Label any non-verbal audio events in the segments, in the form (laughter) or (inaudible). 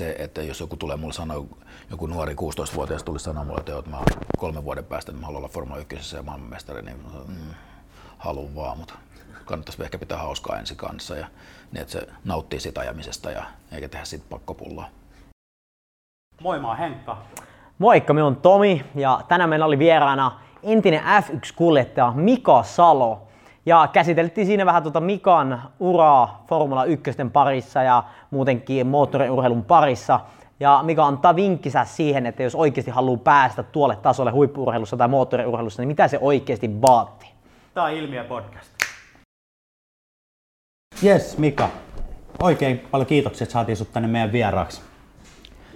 se, että jos joku tulee mulle sanoa, joku nuori 16-vuotias tulisi sanoa mulle, että, että mä kolmen vuoden päästä niin mä haluan olla Formula 1 ja maailmanmestari, niin mä mm, haluan vaan, mutta kannattaisi ehkä pitää hauskaa ensi kanssa ja niin, että se nauttii sitä ajamisesta ja eikä tehdä siitä pakkopullaa. Moi, mä oon Henkka. Moikka, me on Tomi ja tänään meillä oli vieraana entinen F1-kuljettaja Mika Salo. Ja käsiteltiin siinä vähän tuota Mikan uraa Formula 1 parissa ja muutenkin moottoriurheilun parissa. Ja Mika antaa vinkkisä siihen, että jos oikeasti haluaa päästä tuolle tasolle huippuurheilussa tai moottoriurheilussa, niin mitä se oikeasti vaatii? Tää on Ilmiö podcast. Jes, Mika. Oikein paljon kiitoksia, että saatiin sut tänne meidän vieraaksi.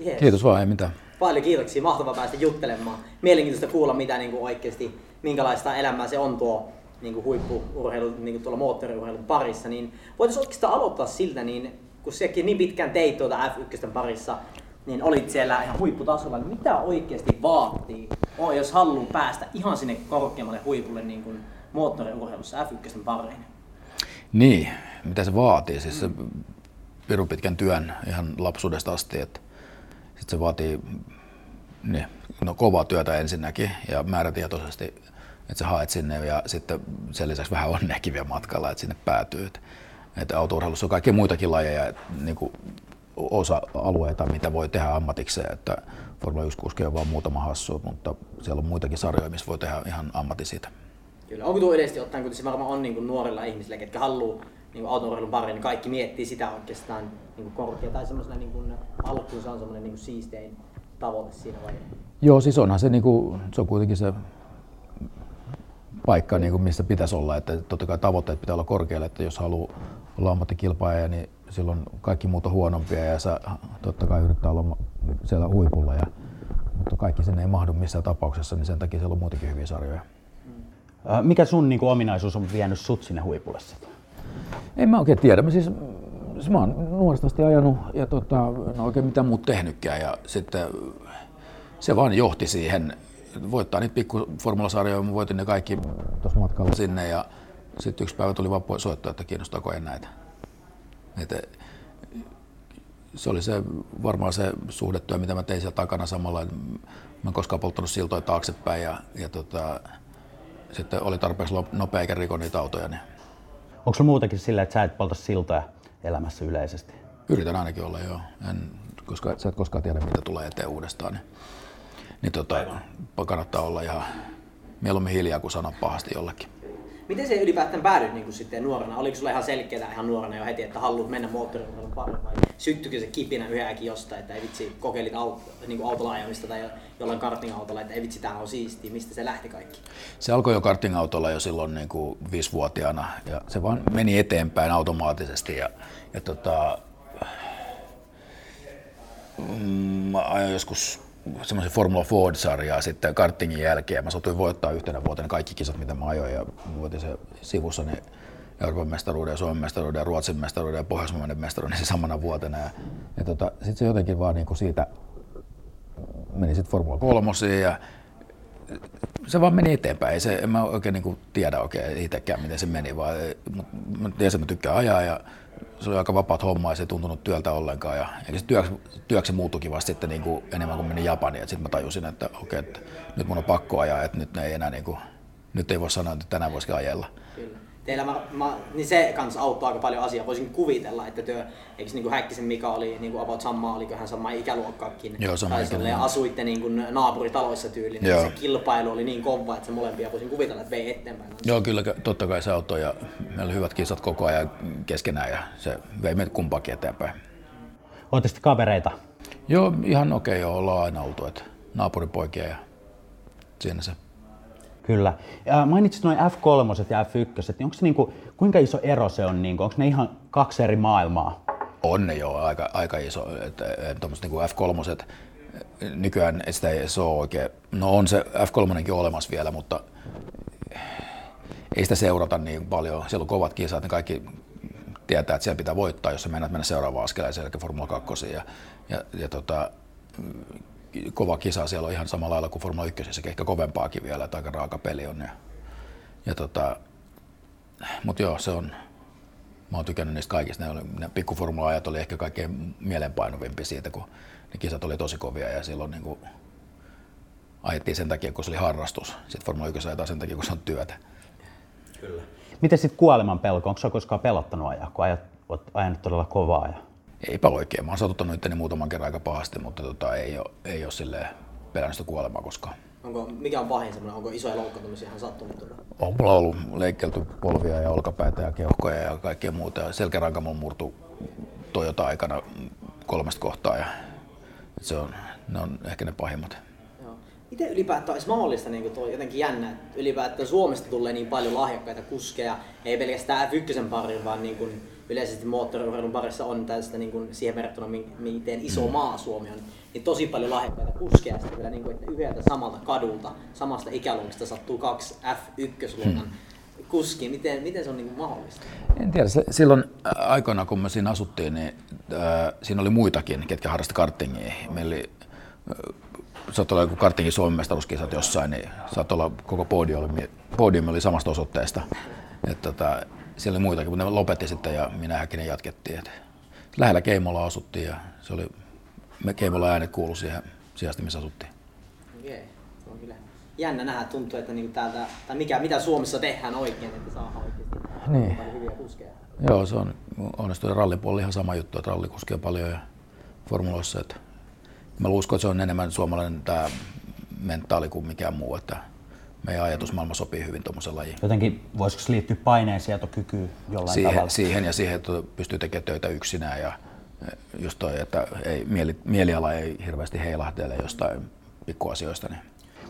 Yes. Kiitos vaan, ei mitään. Paljon kiitoksia, mahtavaa päästä juttelemaan. Mielenkiintoista kuulla, mitä niin kuin oikeasti, minkälaista elämää se on tuo niin kuin huippuurheilu niin kuin tuolla moottoriurheilun parissa. Niin voitaisiin oikeastaan aloittaa siltä, niin kun sekin niin pitkään teit tuota F1 parissa, niin olit siellä ihan huipputasolla, niin mitä oikeasti vaatii, jos haluaa päästä ihan sinne korkeammalle huipulle niin kuin moottoriurheilussa F1 pariin? Niin, mitä se vaatii? Siis se pirun pitkän työn ihan lapsuudesta asti, että sit se vaatii niin, no, kovaa työtä ensinnäkin ja määrätietoisesti, että sä haet sinne ja sitten sen lisäksi vähän onneakin vielä matkalla, että sinne päätyy. Että, että autourheilussa on kaikkia muitakin lajeja, että, niin kuin osa-alueita, mitä voi tehdä ammatikseen, että Formula 1 kuski on vain muutama hassu, mutta siellä on muitakin sarjoja, missä voi tehdä ihan ammatti siitä. Kyllä. Onko tuo yleisesti ottaen, kun se varmaan on niin kuin nuorilla ihmisillä, ketkä haluaa niin autourheilun pariin, niin kaikki miettii sitä oikeastaan niin kuin korkea tai semmoisena niin kuin alkuun se on semmoinen niin kuin siistein tavoite siinä vai? Joo, siis onhan se, niin kuin, se on kuitenkin se paikka, niin kuin missä pitäisi olla. Että totta kai tavoitteet pitää olla korkealle, että jos haluaa olla ammattikilpaaja, niin silloin kaikki muut on huonompia ja sä totta kai yrittää olla siellä huipulla. Ja, mutta kaikki sen ei mahdu missään tapauksessa, niin sen takia siellä on muitakin hyviä sarjoja. Mikä sun niin kuin, ominaisuus on vienyt sut sinne huipulle sitten? En mä oikein tiedä. Mä, siis, siis mä oon nuoresta asti ajanut ja tota, en oikein mitään muuta tehnytkään. Ja sitten se vaan johti siihen. Voittaa niitä pikku formulasarjoja, mä voitin ne kaikki tuossa matkalla sinne ja sitten yksi päivä tuli vappu soittaa, että kiinnostaako en näitä. Et, se oli se, varmaan se suhdetyö, mitä mä tein siellä takana samalla. Mä en koskaan polttanut siltoja taaksepäin ja, ja tota, sitten oli tarpeeksi nopea eikä riko niitä autoja. Niin. Onko se muutakin sillä, että sä et polta siltoja elämässä yleisesti? Yritän ainakin olla, joo. En, koska sä et koskaan tiedä, mitä tulee eteen uudestaan. Niin, niin tota, kannattaa olla ihan mieluummin hiljaa kuin sanoa pahasti jollekin. Miten se ylipäätään päädyit niin kuin sitten nuorena? Oliko sulla ihan selkeää ihan nuorena jo heti, että haluat mennä moottoriurheilun pariin vai syttyykö se kipinä yhäkin jostain, että ei vitsi kokeilit auto, niin kuin autolla ajamista tai jollain karting-autolla, että ei vitsi tää on siistiä, mistä se lähti kaikki? Se alkoi jo karting-autolla jo silloin niin kuin viisivuotiaana ja se vaan meni eteenpäin automaattisesti ja, ja tota, mm, mä ajoin joskus semmoisen Formula Ford-sarjaa sitten kartingin jälkeen. Mä satuin voittaa yhtenä vuotena kaikki kisat, mitä mä ajoin ja voitin se sivussa niin Euroopan mestaruuden ja Suomen mestaruuden ja Ruotsin mestaruuden ja Pohjoismaiden mestaruuden niin samana vuotena. Ja, ja tota, sitten se jotenkin vaan niin kuin siitä meni sitten Formula 3 ja se vaan meni eteenpäin. Ei se, en mä oikein niin kuin tiedä oikein itsekään, miten se meni, vaan mä tiesin, että mä tykkään ajaa ja se oli aika vapaat homma ja se ei tuntunut työltä ollenkaan. Ja, eli se työksi, työksi muuttukin vasta sitten niin kuin enemmän kuin meni Japaniin. Sitten mä tajusin, että okei, että nyt mun on pakko ajaa, että nyt ne ei enää niin kuin, nyt ei voi sanoa, että tänään voisikin ajella. Teillä mä, mä, niin se kanssa auttoi aika paljon asiaa. Voisin kuvitella, että työ, eikö niin kuin Häkkisen Mika oli niin kuin about sama, oliko hän sama ikäluokkaakin. Joo, sama ikäinen. Ja asuitte niin kuin naapuritaloissa tyyliin, niin se kilpailu oli niin kova, että se molempia voisin kuvitella, että vei eteenpäin. Joo, kyllä totta kai se auttoi ja meillä oli hyvät kisat koko ajan keskenään ja se vei meitä kumpaakin eteenpäin. Olette sitten kavereita? Joo, ihan okei, okay, ollaan aina oltu, että naapuripoikia ja siinä se. Kyllä. Ja mainitsit noin F3 ja F1, niin onko se niinku, kuinka iso ero se on? Niinku, onko ne ihan kaksi eri maailmaa? On ne jo aika, aika iso. Että, niinku F3 nykyään sitä ei se ole oikein. No on se F3 olemassa vielä, mutta ei sitä seurata niin paljon. Siellä on kovat kisat, ne kaikki tietää, että siellä pitää voittaa, jos sä mennä seuraavaan askeleeseen, eli Formula 2. Ja, ja, ja tota, kova kisa siellä on ihan samalla lailla kuin Formula 1, ehkä kovempaakin vielä, että aika raaka peli on. Ja, ja tota, mutta joo, se on, mä oon tykännyt niistä kaikista. Ne, oli, ne pikkuformula-ajat oli ehkä kaikkein mielenpainuvimpi siitä, kun ne kisat oli tosi kovia ja silloin niin kuin, ajettiin sen takia, kun se oli harrastus. Sitten Formula 1 ajetaan sen takia, kun se on työtä. Kyllä. Miten sitten kuoleman pelko? Onko se koskaan pelottanut ajaa, kun ajat, oot ajanut todella kovaa? Ja... Eipä oikein. Mä oon satuttanut itteni muutaman kerran aika pahasti, mutta tota, ei, ole, ei ole silleen pelännyt sitä kuolemaa koskaan. Onko, mikä on pahin semmoinen, onko isoja loukkaantumisia ihan sattunut? On mulla ollut leikkelty polvia ja olkapäitä ja keuhkoja ja kaikkea muuta. Ja selkäranka mun murtu Toyota-aikana kolmesta kohtaa ja se on, ne on ehkä ne pahimmat. Miten ylipäätään olisi mahdollista, niin tuo jotenkin jännä, että ylipäätään Suomesta tulee niin paljon lahjakkaita kuskeja, ei pelkästään F1 pariin, vaan niin kuin yleisesti moottoriurheilun parissa on tästä niin kuin siihen verrattuna, miten iso maa Suomi on, niin tosi paljon lahjakkaita kuskeja sitten vielä niin kuin, että yhdeltä samalta kadulta, samasta ikäluokasta sattuu kaksi F1-luokan hmm. kuski. Miten, miten se on niin kuin mahdollista? En tiedä. Silloin aikoina, kun me siinä asuttiin, niin äh, siinä oli muitakin, ketkä harrastivat kartingia. Meillä oli saattoi olla joku kartingin Suomen mestaruuskisat jossain, niin saattoi olla koko podiumi, podiumi oli samasta osoitteesta. että tota, siellä oli muitakin, mutta ne lopetti sitten ja minä Häkinen jatkettiin. Et lähellä Keimola asuttiin ja se oli, me Keimola äänet kuului siihen sijasta, missä asuttiin. Se on kyllä jännä nähdä, tuntuu, että niinku täältä, tai mikä, mitä Suomessa tehdään oikein, että saadaan oikeasti niin. paljon hyviä kuskeja. Joo, se on onnistunut rallipuolella ihan sama juttu, että rallikuskia paljon ja formuloissa. Että mä uskon, että se on enemmän suomalainen tämä mentaali kuin mikään muu, että meidän ajatusmaailma sopii hyvin tuommoisen lajiin. Jotenkin voisiko se liittyä paineensietokykyyn jollain siihen, tavalla? Siihen ja siihen, että pystyy tekemään töitä yksinään ja just toi, että ei, mieli, mieliala ei hirveästi heilahtele jostain pikkuasioista. Niin.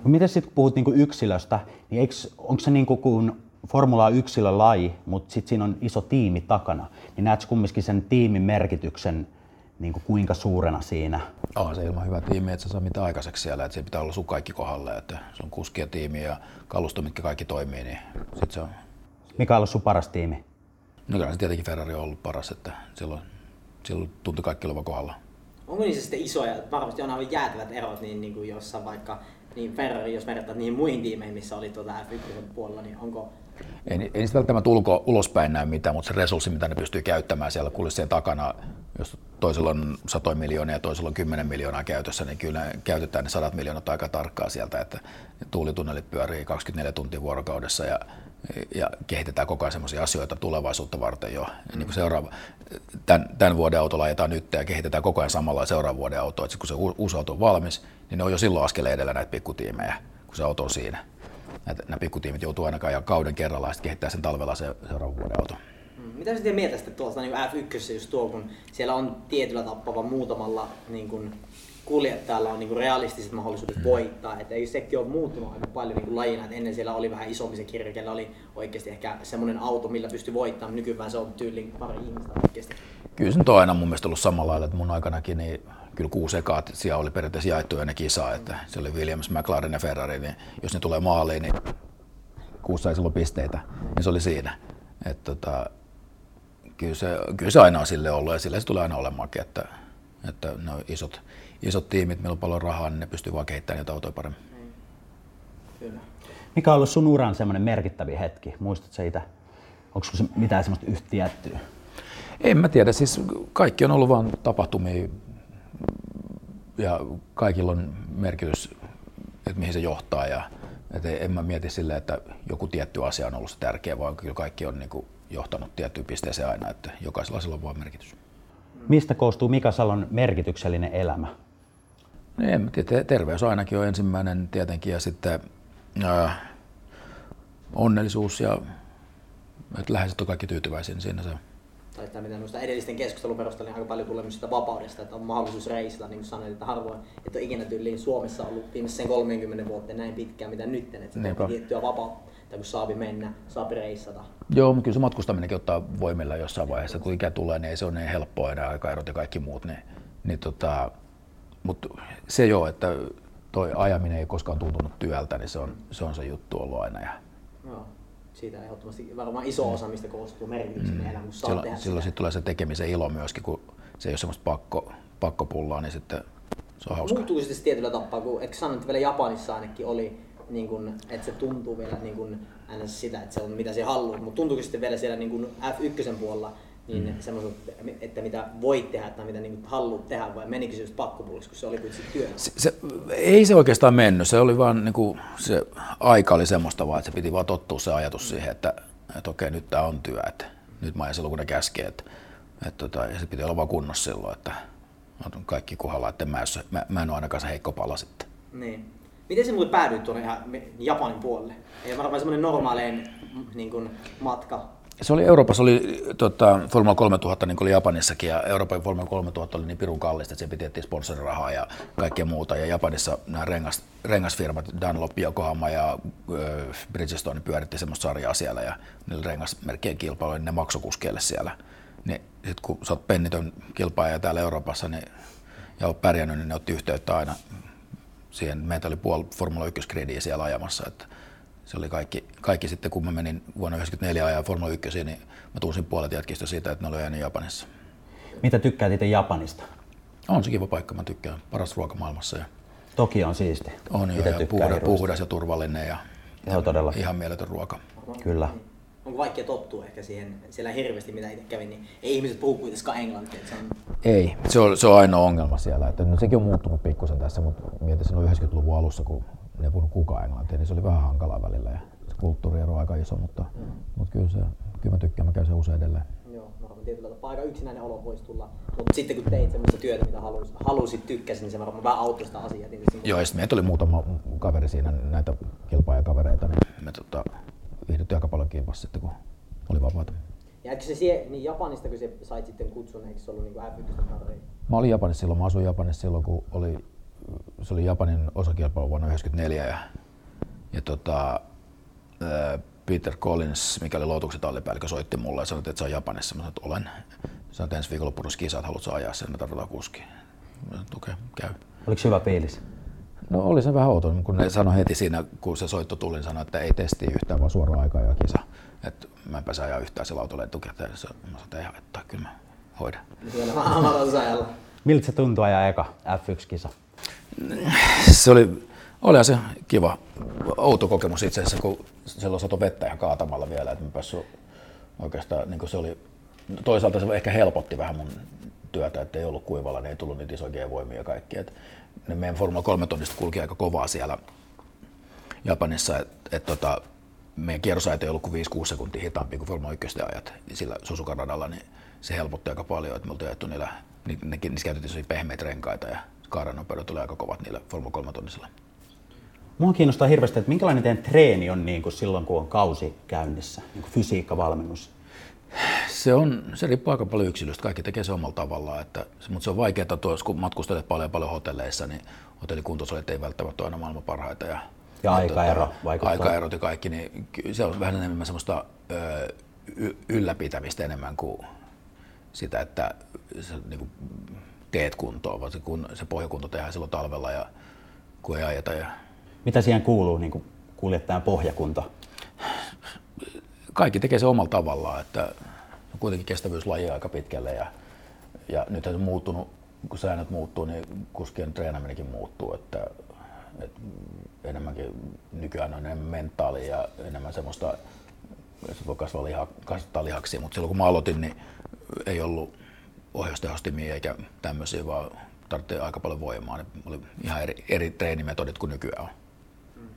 No miten sitten kun puhut niinku yksilöstä, niin eikö, onko se niin kuin kun Formula on yksilölaji, mutta sitten siinä on iso tiimi takana, niin näetkö kumminkin sen tiimin merkityksen niin kuin kuinka suurena siinä? On se ilman hyvä tiimi, että sä saa mitään aikaiseksi siellä, että se pitää olla sun kaikki kohdalle, että se on kuskia tiimi ja kalusto, mitkä kaikki toimii, niin sit se on. Mikä on ollut sun paras tiimi? No kyllä se tietenkin Ferrari on ollut paras, että silloin, silloin tuntui kaikki olevan kohdalla. Onko niissä sitten isoja, varmasti on aivan jäätävät erot, niin, niin kuin jossain vaikka niin Ferrari, jos verrataan niihin muihin tiimeihin, missä oli tuota F1 puolella, niin onko ei, ei niistä välttämättä ulko, ulospäin näy mitään, mutta se resurssi, mitä ne pystyy käyttämään siellä kulissien takana, jos toisella on satoja miljoonia ja toisella on kymmenen miljoonaa käytössä, niin kyllä käytetään ne sadat miljoonat aika tarkkaa sieltä, että tuulitunnelit pyörii 24 tuntia vuorokaudessa ja, ja kehitetään koko ajan sellaisia asioita tulevaisuutta varten jo. Mm. Niin kuin seuraava, tämän, tämän vuoden autolla ajetaan nyt ja kehitetään koko ajan samalla seuraavan vuoden autoa, kun se uusi auto on valmis, niin ne on jo silloin askel edellä näitä pikkutiimejä, kun se auto on siinä näitä, nämä pikkutiimit joutuu ainakaan ja kauden kerrallaan sitten kehittää sen talvella se seuraavan vuoden auto. Mm, mitä sitten mieltä sitten tuosta niin F1 just tuo, kun siellä on tietyllä tappava muutamalla niin kuin kuljettajalla on niin kuin realistiset mahdollisuudet mm. voittaa. Että ei sekin ole muuttunut aika paljon niin lajina. että ennen siellä oli vähän isompi se kirja, kellä oli oikeasti ehkä semmoinen auto, millä pystyi voittamaan. Nykyään se on tyyliin pari ihmistä oikeasti. Kyllä se on aina mun mielestä ollut samalla lailla, että mun aikanakin niin kyllä kuusi ekaat siellä oli periaatteessa jaettu ennen kisaa, että se oli Williams, McLaren ja Ferrari, niin jos ne tulee maaliin, niin kuusi sai silloin pisteitä, niin se oli siinä. Et tota, kyllä, se, kyllä se aina on sille ollut ja sille se tulee aina olemaankin, että, että ne on isot, isot tiimit, meillä on paljon rahaa, niin ne pystyy vaan kehittämään niitä autoja paremmin. Kyllä. Mikä on ollut sun uran semmoinen merkittävä hetki? Muistatko siitä? Onko se mitään semmoista yhtiättyä? En mä tiedä, siis kaikki on ollut vain tapahtumia ja kaikilla on merkitys, että mihin se johtaa. Ja, että en mä mieti silleen, että joku tietty asia on ollut se tärkeä, vaan kyllä kaikki on niin kuin johtanut tiettyyn pisteeseen aina, että jokaisella sillä on vaan merkitys. Mistä koostuu Mika Salon merkityksellinen elämä? No en tiedä, terveys ainakin on ensimmäinen tietenkin ja sitten ää, onnellisuus ja että läheiset on kaikki tyytyväisiä, niin siinä se on tai sitä, mitä noista edellisten keskustelun perusteella niin aika paljon tulee myös sitä vapaudesta, että on mahdollisuus reisata, niin kuin sanoit, että harvoin, että on ikinä tyyliin Suomessa ollut viimeisen 30 vuotta näin pitkään, mitä nyt, että se on tiettyä vapautta, kun saapi mennä, saapi reissata. Joo, mutta kyllä se matkustaminenkin ottaa voimilla jossain vaiheessa, kun ikä tulee, niin ei se ole niin helppoa enää aikaerot ja kaikki muut, niin, niin tota, mutta se joo, että toi ajaminen ei koskaan tuntunut työltä, niin se on se, on se juttu ollut aina. Ja... Joo siitä ehdottomasti varmaan iso osa, mistä koostuu merkityksen mm. elämä, kun silloin, silloin sitten tulee se tekemisen ilo myöskin, kun se ei ole semmoista pakko, pakkopullaa, niin sitten se on hauska. Muuttuu sitten tietyllä tapaa, kun eikö sanonut, että vielä Japanissa ainakin oli, niin kun, että se tuntuu vielä niin kun, sitä, että se on mitä se haluaa, mutta tuntuuko sitten vielä siellä niin kun F1 puolella niin mm. semmoiset, että mitä voit tehdä tai mitä niin haluat tehdä vai menikö se just pakkopuoliksi, kun se oli kuitenkin työ? Se, se, ei se oikeastaan mennyt, se oli vaan niin kuin, se aika oli semmoista vaan, että se piti vaan tottua se ajatus siihen, että, että okei nyt tämä on työ, että nyt mä en silloin kun ne käskee, että, että, tota, ja se piti olla vaan kunnossa silloin, että on kaikki kohdalla, että mä, mä, mä en ole ainakaan se heikko pala sitten. Niin. Miten se muuten päädyit tuonne ihan Japanin puolelle? Ei varmaan semmoinen normaalein niin kuin, matka. Se oli Euroopassa oli tota, Formula 3000 niin kuin oli Japanissakin ja Euroopan Formula 3000 oli niin pirun kallista, että se piti etsiä sponsorirahaa ja kaikkea muuta. Ja Japanissa nämä rengas, rengasfirmat Dunlop, Yokohama ja äh, Bridgestone pyöritti semmoista sarjaa siellä ja niillä rengasmerkkien kilpailuilla niin ne maksokuskeille siellä. Niin sit kun sä oot pennitön kilpaaja täällä Euroopassa niin, ja oot pärjännyt, niin ne otti yhteyttä aina siihen. Meitä oli puoli Formula 1 gridiä siellä ajamassa. Että se oli kaikki, kaikki sitten, kun mä menin vuonna 1994 ajaa Formula 1, niin mä tunsin puolet jätkistä siitä, että ne oli jäänyt Japanissa. Mitä tykkäät itse Japanista? On se kiva paikka, mä tykkään. Paras ruoka maailmassa. Ja Toki on siisti. on jo, ja puhdas, puhdas, ja turvallinen ja, Joo, todella. ihan mieletön ruoka. Kyllä. Onko vaikea tottua ehkä siihen, siellä hirveästi mitä itse kävin, niin ei ihmiset puhu kuitenkaan englantia. Se on... Ei, se on, se on ainoa ongelma siellä. Että, no, sekin on muuttunut pikkusen tässä, mutta mietin silloin 90-luvun alussa, kun ne puhunut kukaan englantia, niin se oli vähän hankalaa välillä ja se kulttuuriero on aika iso, mutta, mm. mutta kyllä, se, kyllä mä tykkään, mä käyn sen usein edelleen. Joo, varmaan tietyllä tapaa aika yksinäinen olo voisi tulla, mutta sitten kun teit semmoista työtä, mitä halusit, halusit tykkäsit, niin se varmaan vähän auttoi sitä asiaa. Tietysti. Joo, ja sitten meitä oli muutama kaveri siinä, näitä kilpailijakavereita, niin me tota, viihdyttiin aika paljon kilpassa sitten, kun oli vapaata. Ja eikö se sie, niin Japanista, kun sait sitten kutsun, eikö se ollut niin F1 Mä olin Japanissa silloin, mä asuin Japanissa silloin, kun oli se oli Japanin osakilpailu vuonna 1994 ja, ja tota, Peter Collins, mikä oli Lotuksen tallipäällikkö, soitti mulle ja sanoi, että se on Japanissa. Mä sanoin, että olen. Sanoin, että ensi viikonloppuna kisat, haluatko ajaa sen, me tarvitaan kuski. Mä sanoin, että okei, okay, käy. Oliko hyvä fiilis? No oli se vähän outo, kun ne sanoi heti siinä, kun se soitto tuli, niin sanoi, että ei testi yhtään, vaan suoraan aikaa ja kisa. Että mä en pääse ajaa yhtään sillä autolla etukäteen. Mä sanoin, että ei haittaa, kyllä mä hoidan. Siellä vaan (laughs) Miltä se tuntui ajaa eka F1-kisa? Se oli, oli se kiva, outo kokemus itse asiassa, kun silloin satoi vettä ihan kaatamalla vielä, että mä päässyt oikeastaan, niin se oli, toisaalta se ehkä helpotti vähän mun työtä, että ei ollut kuivalla, niin ei tullut niitä isoja voimia ja kaikki. Et ne meidän Formula 3 tonnista kulki aika kovaa siellä Japanissa, että et, tota, meidän kierrosajat ei ollut kuin 5-6 sekuntia hitaampi kuin Formula 1 ajat sillä Susukan radalla, niin se helpotti aika paljon, että me oltiin ajettu niillä, niissä käytettiin pehmeitä renkaita ja kaaranopeudet oli aika kovat niillä Formula 3 tonnisilla. Mua kiinnostaa hirveästi, että minkälainen teidän treeni on niin kuin silloin, kun on kausi käynnissä, niin kuin fysiikkavalmennus? Se, on, se riippuu aika paljon yksilöstä, kaikki tekee se omalla tavallaan, että, mutta se on vaikeaa, tuossa, kun matkustelet paljon paljon hotelleissa, niin hotellikuntosalit ei välttämättä ole aina maailman parhaita. Ja, ja aikaero tuota, vaikuttaa. Aikaerot ja kaikki, niin se on vähän enemmän semmoista ö, ylläpitämistä enemmän kuin sitä, että se, niin kuin, teet kuntoon, vaan se, kun, se pohjakunto tehdään silloin talvella ja kun ei ajeta. Ja... Mitä siihen kuuluu niin kuin kuljettajan pohjakunto? Kaikki tekee se omalla tavallaan, että on kuitenkin kestävyyslaji aika pitkälle ja, ja nyt on muuttunut, kun säännöt muuttuu, niin kuskien treenaminenkin muuttuu, että, että enemmänkin nykyään on enemmän mentaali ja enemmän semmoista, että voi kasvaa liha, kasvattaa lihaksia, mutta silloin kun mä aloitin, niin ei ollut ohjaustehostimia eikä tämmöisiä, vaan tarvitsee aika paljon voimaa. Ne oli ihan eri, eri treenimetodit kuin nykyään on. Mm.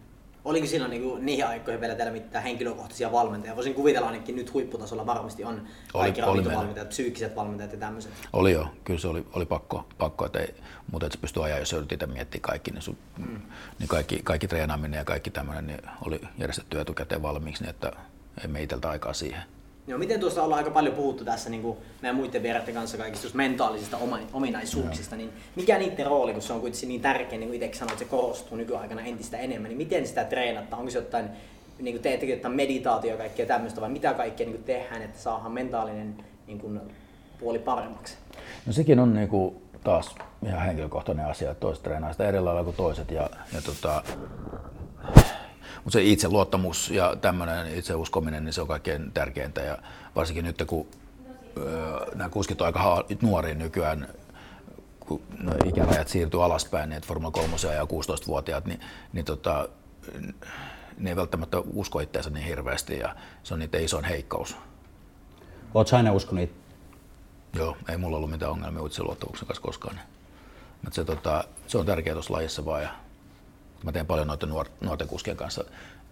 Oliko silloin niin kuin, niihin aikoihin vielä teillä mitään henkilökohtaisia valmentajia? Voisin kuvitella ainakin nyt huipputasolla varmasti on kaikki oli, ravintovalmentajat, psyykkiset valmentajat ja tämmöiset. Oli jo, kyllä se oli, oli pakko, pakko että ei, mutta et se pystyi ajaa, jos joudut itse miettimään kaikki, niin, sun, mm. niin kaikki, kaikki treenaaminen ja kaikki tämmöinen niin oli järjestetty etukäteen valmiiksi, niin että emme itseltä aikaa siihen. Joo, miten tuosta ollaan aika paljon puhuttu tässä niin kuin meidän muiden vieraiden kanssa kaikista mentaalisista ominaisuuksista, Joo. niin mikä niiden rooli, kun se on kuitenkin niin tärkeä, niin kuin itse sanoit, että se korostuu nykyaikana entistä enemmän, niin miten sitä treenataan? Onko se jotain, niin kuin teettekö jotain meditaatio ja kaikkea tämmöistä, vai mitä kaikkea niin kuin tehdään, että saadaan mentaalinen niin kuin, puoli paremmaksi? No sekin on niin kuin, taas ihan henkilökohtainen asia, että toiset treenaa sitä eri lailla kuin toiset ja, ja tota, mutta se itseluottamus ja tämmöinen itseuskominen, niin se on kaikkein tärkeintä. Ja varsinkin nyt, kun öö, nämä kuskit on aika nuoria nykyään, kun no, ikärajat siirtyy alaspäin, niin että Formula 3 ja 16-vuotiaat, niin, niin tota, ne ei välttämättä usko itseänsä niin hirveästi ja se on niiden isoin heikkous. Oletko aina uskonut it- Joo, ei mulla ollut mitään ongelmia itseluottamuksen kanssa koskaan. Mutta se, tota, se on tärkeää tuossa lajissa vaan. Ja mä teen paljon noiden nuor- nuorten kuskien kanssa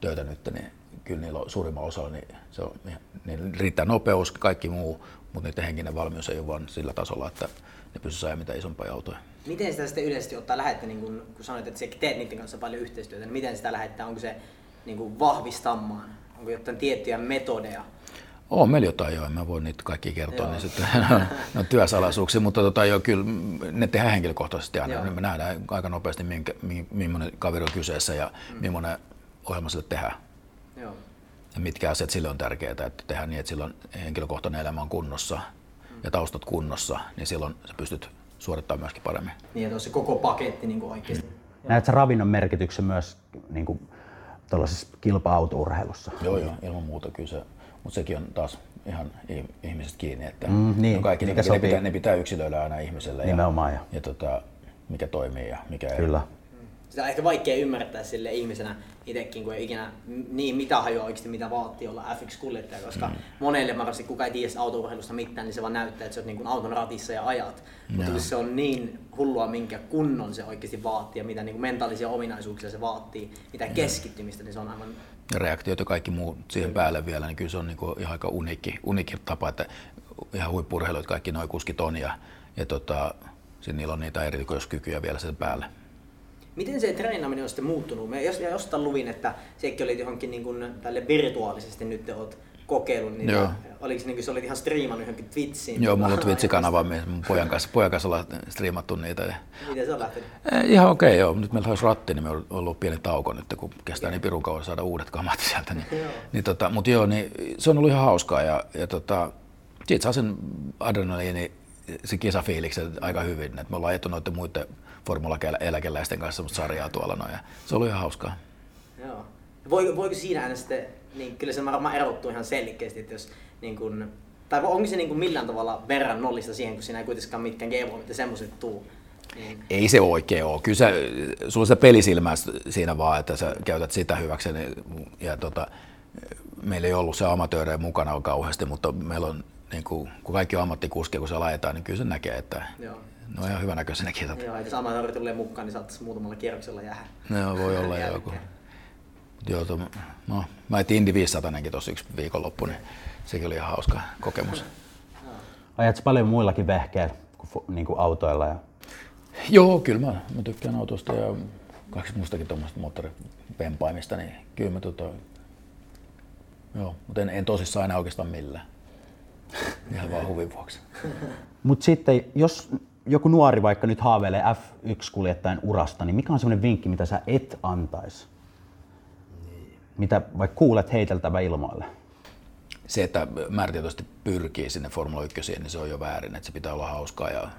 töitä nyt, niin kyllä niillä on suurimmalla osalla niin se on, niin riittää nopeus, kaikki muu, mutta niiden henkinen valmius ei ole vaan sillä tasolla, että ne pystyisi ajaa mitään isompia autoja. Miten sitä sitten yleisesti ottaa lähette, niin kun, kun sanoit, että teet niiden kanssa paljon yhteistyötä, niin miten sitä lähettää, onko se niin kuin vahvistamaan, onko jotain tiettyjä metodeja? On meillä jotain joo, mä voi niitä kaikki kertoa, Joo. niin sitten (laughs) ne on työsalaisuuksia, mutta tota, joo, kyllä ne tehdään henkilökohtaisesti aina. Joo. Niin me nähdään aika nopeasti, minkä, mi, millainen kaveri on kyseessä ja mm. millainen ohjelma sille tehdään. Joo. Ja mitkä asiat sille on tärkeää, että tehdään niin, että silloin henkilökohtainen elämä on kunnossa ja taustat kunnossa, niin silloin sä pystyt suorittamaan myöskin paremmin. Niin, että on se koko paketti niin oikeasti. Näet sä ravinnon merkityksen myös niin kuin, tuollaisessa kilpa-autourheilussa? Joo, joo, ilman muuta kyllä se, mutta sekin on taas ihan i- ihmisestä kiinni, että Mm, niin, ne kaikki mikä ne, ne, sopii. pitää, ne pitää yksilöidä aina ihmiselle Nimenomaan, ja, joo. ja tota, mikä toimii ja mikä ei. Kyllä. Sitä on ehkä vaikea ymmärtää sille ihmisenä itsekin, kun ei ikinä niin mitä hajua oikeasti mitä vaatii olla FX-kuljettaja, koska mm. monelle varmasti kuka ei tiedä autourheilusta mitään, niin se vaan näyttää, että sä oot niin kuin auton ratissa ja ajat. Mutta kun se on niin hullua, minkä kunnon se oikeasti vaatii ja mitä niin kuin mentaalisia ominaisuuksia se vaatii, mitä keskittymistä, niin se on aivan ja reaktiot ja kaikki muu siihen päälle vielä, niin kyllä se on niin kuin ihan aika uniikki, uniikki tapa, että ihan huippurheilut kaikki noin kuskit on ja, ja tota, niillä on niitä erikoiskykyjä vielä sen päälle. Miten se treenaaminen on sitten muuttunut? Mä jos, jostain luvin, että sekin oli johonkin niin kuin, tälle virtuaalisesti nyt oot kokeillut niitä. Joo. Oliko se niin kuin se olit ihan striimannut johonkin Twitchiin? Joo, mulla on (laughs) Twitch-kanava, missä mun pojan kanssa, pojan kanssa ollaan striimattu niitä. Miten se on lähtenyt? Eh, Ihan okei, okay, joo. Nyt meillä olisi ratti, niin me on ollut pieni tauko nyt, kun kestää niin pirun kauan saada uudet kamat (laughs) sieltä. Niin, Joo. niin tota, mutta joo, niin se on ollut ihan hauskaa ja, ja tota, siitä saa sen adrenaliini, se kisafiiliksen aika hyvin. Et me ollaan ajettu noiden muiden formula-eläkeläisten kanssa sarjaa tuolla noin, ja se on ollut ihan hauskaa. Joo. Voiko, voiko siinä aina sitten, niin kyllä se varmaan erottuu ihan selkeästi, että jos niin kuin, tai onko se niin kuin millään tavalla verran nollista siihen, kun siinä ei kuitenkaan mitkään G-voimit ja semmoiset tuu. Niin, Ei se oikein ole. Kyllä sä, sulla on se pelisilmä siinä vaan, että sä käytät sitä hyväksi. Ja tota, meillä ei ollut se amatöörejä mukana kauheasti, mutta meillä on, niin kuin, kun kaikki on ammattikuskeja, kun se laitetaan, niin kyllä se näkee, että joo. ne on ihan hyvänäköisiä ne kisat. Joo, sama tarvitse tulee mukaan, niin saattaisi muutamalla kierroksella jäädä. Ne voi olla (laughs) jo joku. Joo, to, no, mä etin Indy 500 tuossa yksi viikonloppu, niin sekin oli ihan hauska kokemus. Ajat sä paljon muillakin vehkeillä kuin, niin kuin autoilla? Ja... Joo, kyllä mä, mä tykkään autosta ja kaksi mustakin tuommoista moottoripempaimista, niin kyllä mä tota, joo, mutta en, en tosissaan enää oikeastaan millään. Ihan vaan huvin vuoksi. Mutta sitten, jos joku nuori vaikka nyt haaveilee F1-kuljettajan urasta, niin mikä on semmoinen vinkki, mitä sä et antaisi? Mitä vaikka kuulet heiteltävä ilmoille? Se, että määrätietoisesti pyrkii sinne Formula 1, niin se on jo väärin, että se pitää olla hauskaa ja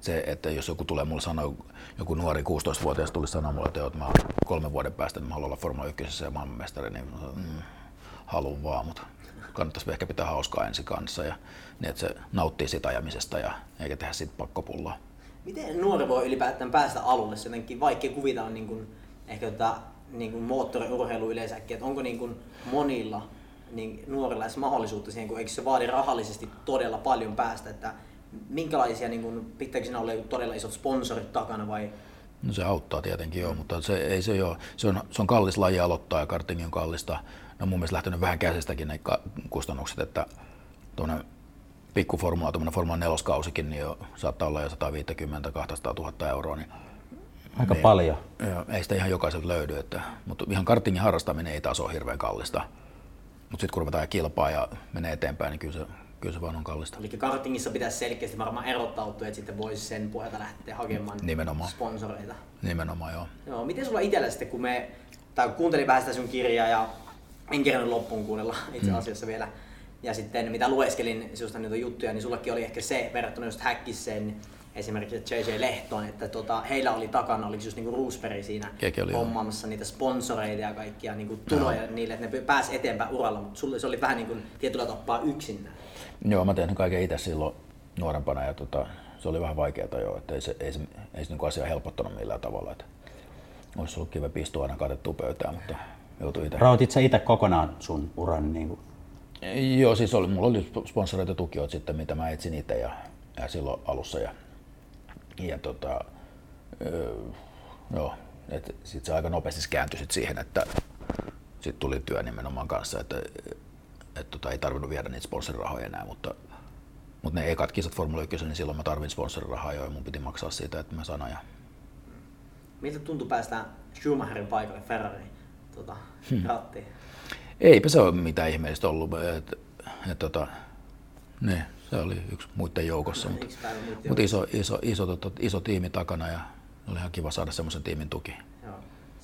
se, että jos joku tulee mulle sanoa, joku nuori 16-vuotias tuli sanoa mulle, että, joo, että mä kolmen vuoden päästä niin mä haluan olla Formula 1 ja maailmanmestari, niin mm, haluan vaan, mutta kannattaisi ehkä pitää hauskaa ensi kanssa ja niin, että se nauttii siitä ajamisesta ja eikä tehdä siitä pakkopullaa. Miten nuori voi ylipäätään päästä alulle? Se on jotenkin vaikea kuvitella niin kuin, ehkä tota, niin kuin moottoriurheilu yleensäkin, että onko niin kuin monilla niin nuorilla edes mahdollisuutta siihen, kun eikö se vaadi rahallisesti todella paljon päästä, että minkälaisia, niin kuin, pitääkö siinä olla todella isot sponsorit takana vai No se auttaa tietenkin joo, mutta se ei se ole. Se on, se on kallis laji aloittaa ja kartingi on kallista. Ne on mun mielestä lähtenyt vähän käsistäkin ne kustannukset, että tuonne pikkuformula, tuommoinen Formula 4 kausikin, niin jo, saattaa olla jo 150-200 000 euroa, niin Aika Niin. paljon. joo, ei sitä ihan jokaiselta löydy. Että, mutta ihan kartingin harrastaminen ei taas ole hirveän kallista. Mutta sitten kun ruvetaan kilpaa ja menee eteenpäin, niin kyllä se, kyllä se vaan on kallista. Eli kartingissa pitäisi selkeästi varmaan erottautua, että sitten voisi sen pohjalta lähteä hakemaan Nimenomaan. sponsoreita. Nimenomaan joo. Joo, miten sulla itsellä sitten, kun me, tai kuuntelin vähän sitä sun kirjaa ja en kerännyt loppuun kuunnella itse asiassa vielä. Ja sitten mitä lueskelin sinusta niitä juttuja, niin sullakin oli ehkä se verrattuna just Häkkiseen esimerkiksi JJ Lehtoon, että tota, heillä oli takana, oliko just niinku Roosberg siinä oli, joo. hommaamassa niitä sponsoreita ja kaikkia niinku tuloja niille, että ne pääsi eteenpäin uralla, mutta sulle se oli vähän niin kuin tietyllä tapaa yksin. Joo, mä tein kaiken itse silloin nuorempana ja tota, se oli vähän vaikeaa jo, että ei se, ei se, ei se niin asia helpottanut millään tavalla. Että, olisi ollut kiva pistua aina katettua pöytään, mutta joutui itse. Rahoitit sä itse kokonaan sun uran? Niin kuin? Joo, siis oli, mulla oli sponsoreita tukijoita sitten, mitä mä etsin itse ja, ja silloin alussa. Ja, ja tota, öö, joo, et sit se aika nopeasti kääntyi sit siihen, että sit tuli työ nimenomaan kanssa, että et tota, ei tarvinnut viedä niitä sponsorirahoja enää, mutta, mutta ne ekat kisat Formula 1, niin silloin mä tarvin sponsorirahaa jo ja mun piti maksaa siitä, että mä saan ajaa. Miltä tuntui päästä Schumacherin paikalle Ferrariin tota, hmm. rattiin? Eipä se ole mitään ihmeellistä ollut. Et, et, tota, ne, se oli yksi muiden joukossa, mutta, mutta iso, iso, iso, tota, iso tiimi takana ja oli ihan kiva saada semmoisen tiimin tuki. Joo,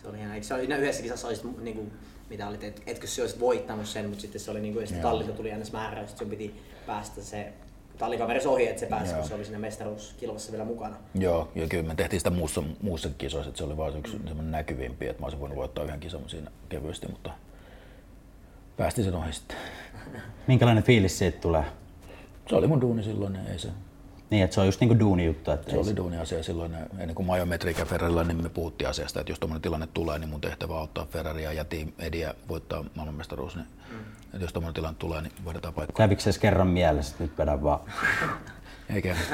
se oli hieno. Eikö se oli yhdessä kisassa olisit, niin kuin, mitä olit, et, etkö se olisi voittanut sen, mutta sitten se oli niin kuin, Joo. tallilta tuli ns. määräys, että sun piti päästä se tallikaverissa ohi, että se pääsi, Joo. kun se oli siinä mestaruuskilvassa vielä mukana. Joo, ja kyllä me tehtiin sitä muussa, muussa kisoissa, että se oli vain yksi semmoinen näkyvimpi, että mä olisin voinut voittaa yhden kisan siinä kevyesti, mutta päästiin sen ohi sitten. Minkälainen fiilis siitä tulee? Se oli mun duuni silloin, ei se, Niin, että se on just niinku duuni juttu. Että se ei oli duuni asia silloin. Ennen kuin mä ajoin Metrikä Ferrarilla, niin me puhuttiin asiasta, että jos tuommoinen tilanne tulee, niin mun tehtävä on auttaa Ferraria ja Team Ediä voittaa maailmanmestaruus. Niin, mm. että jos tuommoinen tilanne tulee, niin vaihdetaan paikkaa. Kävikö se edes kerran mielessä, että nyt vedän vaan? (laughs) Ei käynyt.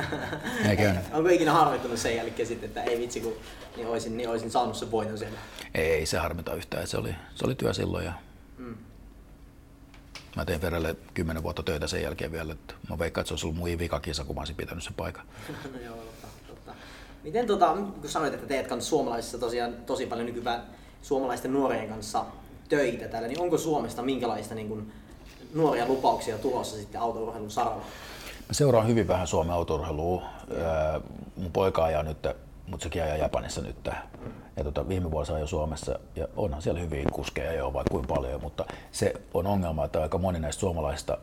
Ei käynyt. (laughs) Onko ikinä harmittunut sen jälkeen sitten, että ei vitsi, kun niin olisin, niin olisin saanut sen voiton siellä? Ei, ei se harmita yhtään. Se oli, se oli työ silloin ja. Mä tein Ferralle kymmenen vuotta töitä sen jälkeen vielä. Että mä veikkaan, että se olisi ollut mun vika kisa, kun mä olisin pitänyt sen paikan. no (laughs) joo, totta, totta. Miten tota, kun sanoit, että teet kanssa suomalaisissa tosiaan tosi paljon nykyään suomalaisten nuorien kanssa töitä täällä, niin onko Suomesta minkälaista niin kuin, nuoria lupauksia tulossa sitten autourheilun saralla? Mä seuraan hyvin vähän Suomen autourheilua. Mun poika ajaa nyt, mutta sekin ajaa Japanissa nyt. Ja tota, viime vuosina jo Suomessa, ja onhan siellä hyviä kuskeja jo vaikka kuin paljon, mutta se on ongelma, että aika moni näistä suomalaisista,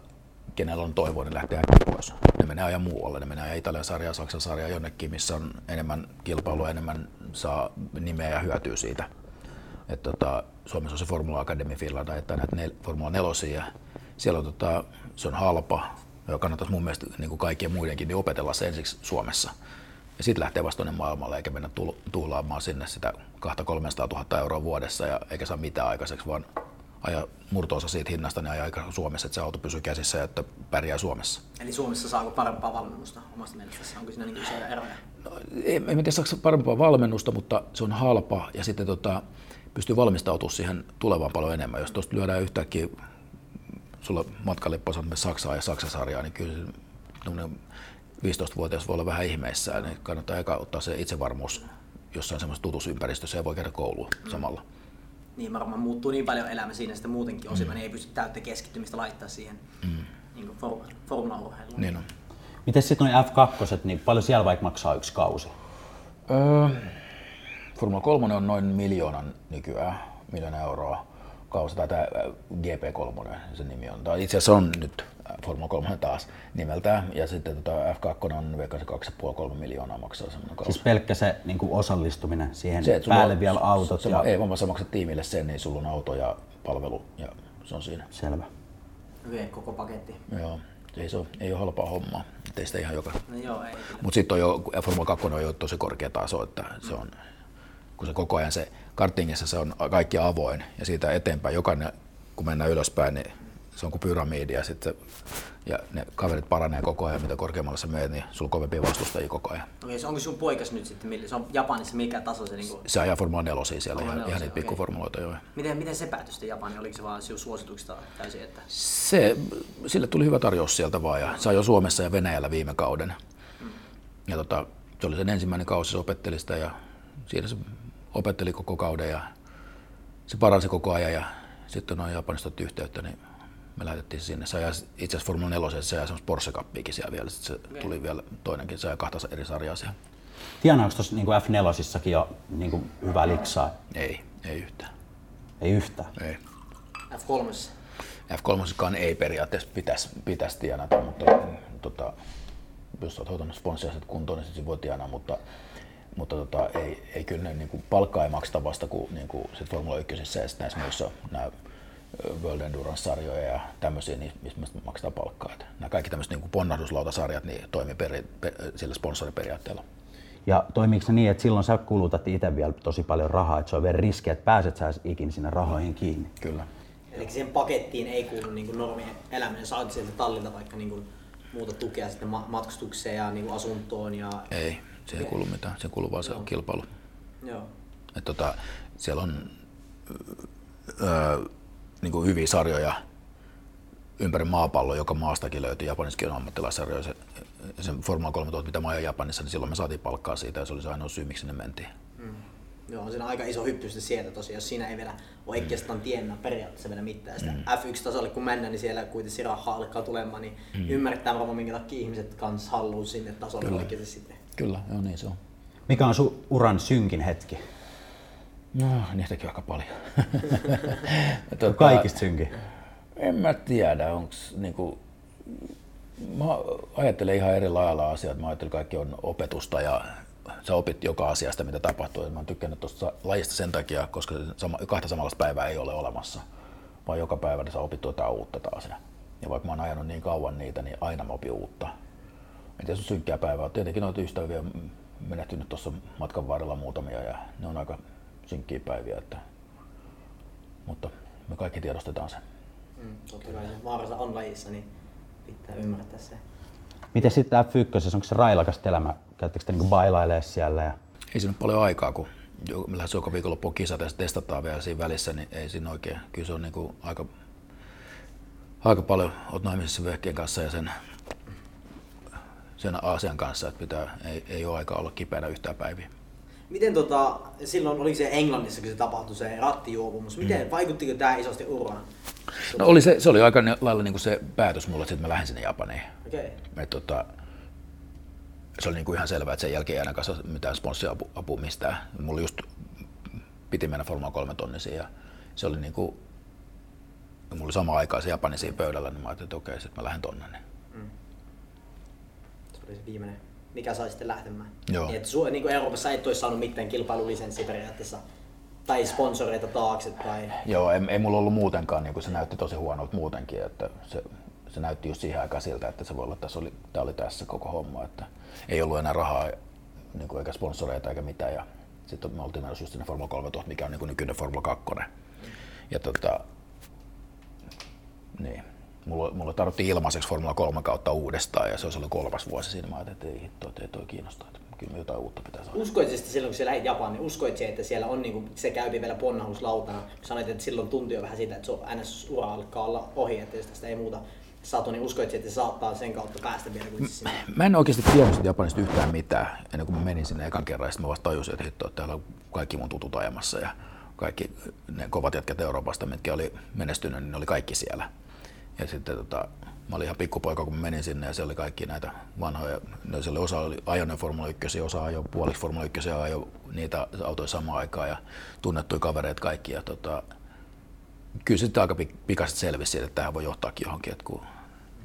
kenellä on toivoa, niin lähtee äkkiä pois. Ne menee ajan muualle, ne menee Italian sarjaa, Saksan sarjaa jonnekin, missä on enemmän kilpailua, enemmän saa nimeä ja hyötyä siitä. Et tota, Suomessa on se Formula Academy Finland, että näitä nel, Formula 4 ja siellä on, tota, se on halpa, ja kannattaisi mun mielestä niin kuin kaikkien muidenkin niin opetella se ensiksi Suomessa. Ja sitten lähtee vasta maailmalle eikä mennä tuhlaamaan sinne sitä 200 000 euroa vuodessa ja eikä saa mitään aikaiseksi, vaan aja murtoosa siitä hinnasta, niin ajaa aika Suomessa, että se auto pysyy käsissä ja että pärjää Suomessa. Eli Suomessa saako parempaa valmennusta omasta mielestäsi? Onko siinä niin isoja eroja? No, ei, en tiedä saako parempaa valmennusta, mutta se on halpa ja sitten tota, pystyy valmistautumaan siihen tulevaan paljon enemmän. Jos tuosta lyödään yhtäkkiä sulla matkalippu on Saksaan ja Saksasarjaa, niin kyllä se tuommoinen 15-vuotias voi olla vähän ihmeissään, niin kannattaa eka ottaa se itsevarmuus jossain semmoisessa tutussa ympäristössä ja voi käydä koulua samalla. Niin varmaan muuttuu niin paljon elämä siinä sitten muutenkin osin, mm. niin ei pysty täyttä keskittymistä laittaa siihen mm. niin kuin for, formula-urheiluun. Niin on. Miten sitten noin F2, niin paljon siellä vaikka maksaa yksi kausi? Öö, Formula 3 on noin miljoonan nykyään, miljoona euroa kausi, tai tämä GP3, se nimi on. Tai itse asiassa on nyt Formula 3 taas nimeltään, ja sitten tota F2 on veikkaan se 2,5-3 miljoonaa maksaa semmoinen kausi. Siis pelkkä se niin kuin osallistuminen siihen Se, päälle on- vielä autot se, ja... Ei, vaan sä maksat tiimille sen, niin sulla on auto ja palvelu, ja se on siinä. Selvä. Okei, koko paketti. Joo, ei se ole, ei ole halpaa hommaa, ettei sitä ihan joka... No joo, ei. kyllä. Mutta sitten on jo, Formula 2 on jo tosi korkea taso, että se on, kun se koko ajan se kartingissa se on kaikki avoin ja siitä eteenpäin jokainen, kun mennään ylöspäin, niin se on kuin pyramidi ja, sitten, ja ne kaverit paranee koko ajan, mitä korkeammalle sä menet, niin sulla on kovempia vastustajia koko ajan. Okei, se onko sun poikas nyt sitten, millä- se on Japanissa mikä taso se niinku... Se ajaa Formula 4 siellä, Formula ihan, ihan niitä pikkuformuloita joo. Miten, miten se päätyi sitten Japaniin? Oliko se vaan sinun suosituksista täysin, että... Se, sille tuli hyvä tarjous sieltä vaan ja sai jo Suomessa ja Venäjällä viime kauden. Ja tota, se oli sen ensimmäinen kausi, se opetteli sitä ja siinä se opetteli koko kauden ja se paransi koko ajan ja sitten noin Japanista otti yhteyttä, niin me lähetettiin sinne. Se itse asiassa Formula 4, se ajaa semmoista Porsche Cuppiakin siellä vielä, sitten se tuli vielä toinenkin, se ajaa kahta eri sarjaa siellä. Tienaako tuossa niin F4 jo niin kuin hyvää liksaa? Ei, ei yhtään. Ei yhtään. Ei. F3. F3 ei periaatteessa pitäisi, pitäisi tienata, mutta tota, jos olet hoitanut sponssiaset kuntoon, niin sitten voi tienaa, mutta, mutta tota, ei, ei kyllä ne, niin kuin, palkkaa ei makseta vasta kuin, niin kuin sit Formula 1 ja sitten näissä muissa nämä World Endurance-sarjoja ja tämmöisiä, niin missä me maksetaan palkkaa. Et nämä kaikki tämmöiset niin ponnahduslautasarjat niin toimii peri, per, sillä sponsoriperiaatteella. Ja toimiiko se niin, että silloin sä kulutat itse vielä tosi paljon rahaa, että se on vielä riski, että pääset sä ikinä sinne rahoihin kiinni? Kyllä. Eli siihen pakettiin ei kuulu niin normien eläminen. Saat sieltä tallilta vaikka niin kuin muuta tukea sitten ma- matkustukseen ja niin kuin asuntoon. Ja... Ei, se ei kuulu mitään. Se kuuluu vaan se Joo. kilpailu. Joo. Et tota, siellä on öö, niin kuin hyviä sarjoja ympäri maapalloa, joka maastakin löytyy. Japanissakin on ammattilaissarjoja. Se, se Formula 3000, mitä mä ajan Japanissa, niin silloin me saatiin palkkaa siitä ja se oli se ainoa syy, miksi sinne mentiin. Joo, on siinä aika iso hyppy sieltä tosiaan, jos siinä ei vielä oikeastaan tiennä periaatteessa vielä mitään. Sitä F1-tasolle kun mennään, niin siellä kuitenkin rahaa alkaa tulemaan, niin ymmärtää varmaan minkä takia ihmiset kans haluaa sinne tasolle Kyllä. oikeasti sitten. Kyllä, joo niin se on. Mikä on sun uran synkin hetki? No, niitäkin on aika paljon. (laughs) tota, Kaikista synkin. En mä tiedä, onko niinku, mä ajattelen ihan eri lailla asiat. Mä ajattelen, kaikki on opetusta ja sä opit joka asiasta, mitä tapahtuu. Mä oon tykkännyt tuosta lajista sen takia, koska sama, kahta samanlaista päivää ei ole olemassa, vaan joka päivä sä opit jotain uutta taas. Ja vaikka mä oon ajanut niin kauan niitä, niin aina mä opin uutta. Miten se on synkkää päivää? Tietenkin noita ystäviä on menehtynyt tuossa matkan varrella muutamia ja ne on aika synkkiä päiviä. Että, mutta me kaikki tiedostetaan sen. Mm, totta kai se vaarassa on lajissa, niin pitää ymmärtää se. Miten sitten F1, onko se railakasta elämä? Käyttekö te niinku bailailee siellä? Ja... Ei siinä ole paljon aikaa, kun lähes joka viikonloppu on kisat ja se testataan vielä siinä välissä, niin ei siinä oikein. Kyllä se on niin kuin aika, aika paljon, oot naimisissa vehkeen kanssa ja sen, sen asian kanssa, että pitää, ei, ei ole aikaa olla kipeänä yhtään päiviä. Miten tota, silloin oli se Englannissa, kun se tapahtui se rattijuopumus, miten mm. vaikuttiko tämä isosti uraan? No oli se, se oli aika lailla niin kuin se päätös mulle, että mä lähdin sinne Japaniin. Okei. Okay. Et, tota, se oli niin kuin ihan selvää, että sen jälkeen ei ainakaan saa mitään sponssiapua apua mistään. Mulla just piti mennä Formula 3 tonnisiin ja se oli niin kuin, mulla oli sama aikaa se Japani siinä pöydällä, niin mä ajattelin, että okei, sitten mä lähden tonne. Niin. Se oli se viimeinen, mikä sai sitten lähtemään. Joo. Niin, että su- niin kuin Euroopassa et olisi saanut mitään kilpailulisenssiä periaatteessa. Tai sponsoreita taakse tai... Joo, ei, ei mulla ollut muutenkaan, niin kuin se näytti tosi huonolta muutenkin, että se, se näytti just siihen aikaan siltä, että se voi olla, että tässä oli, tämä oli tässä koko homma, että ei ollut enää rahaa niin kuin eikä sponsoreita eikä mitään ja sitten me oltiin menossa just sinne Formula 3000, mikä on niin kuin nykyinen Formula 2. Ja tota, niin. Mulla, mulla tarvittiin ilmaiseksi Formula 3 kautta uudestaan ja se olisi ollut kolmas vuosi siinä. Mä ajattelin, että ei hitto, että ei toi kiinnostaa, että kyllä jotain uutta pitää saada. Uskoit sitten silloin, kun sä lähdit Japaniin, uskoit sä, että siellä on niinku, se käypi vielä ponnahuslautana? Sanoit, että silloin tuntui jo vähän siitä, että sun NS-ura alkaa olla ohi, että jos tästä ei muuta saatu, niin uskoit että se saattaa sen kautta päästä vielä kuitenkin sinne? Mä en oikeasti tiennyt Japanista yhtään mitään ennen kuin mä menin sinne ekan kerran. Sitten mä vasta tajusin, että hitto, että täällä on kaikki mun tutut ajamassa ja kaikki ne kovat jätkät Euroopasta, mitkä oli menestynyt, niin ne oli kaikki siellä. Ja sitten tota, mä olin ihan pikkupoika, kun menin sinne ja siellä oli kaikki näitä vanhoja, no siellä osa oli ajoneen Formula 1, osa ajoi puoliksi Formula 1 ja ajoi niitä autoja samaan aikaan ja tunnettuja kavereita kaikki. Ja tota, kyllä sitten aika pik- pikaisesti selvisi siitä, että tähän voi johtaakin johonkin, että kun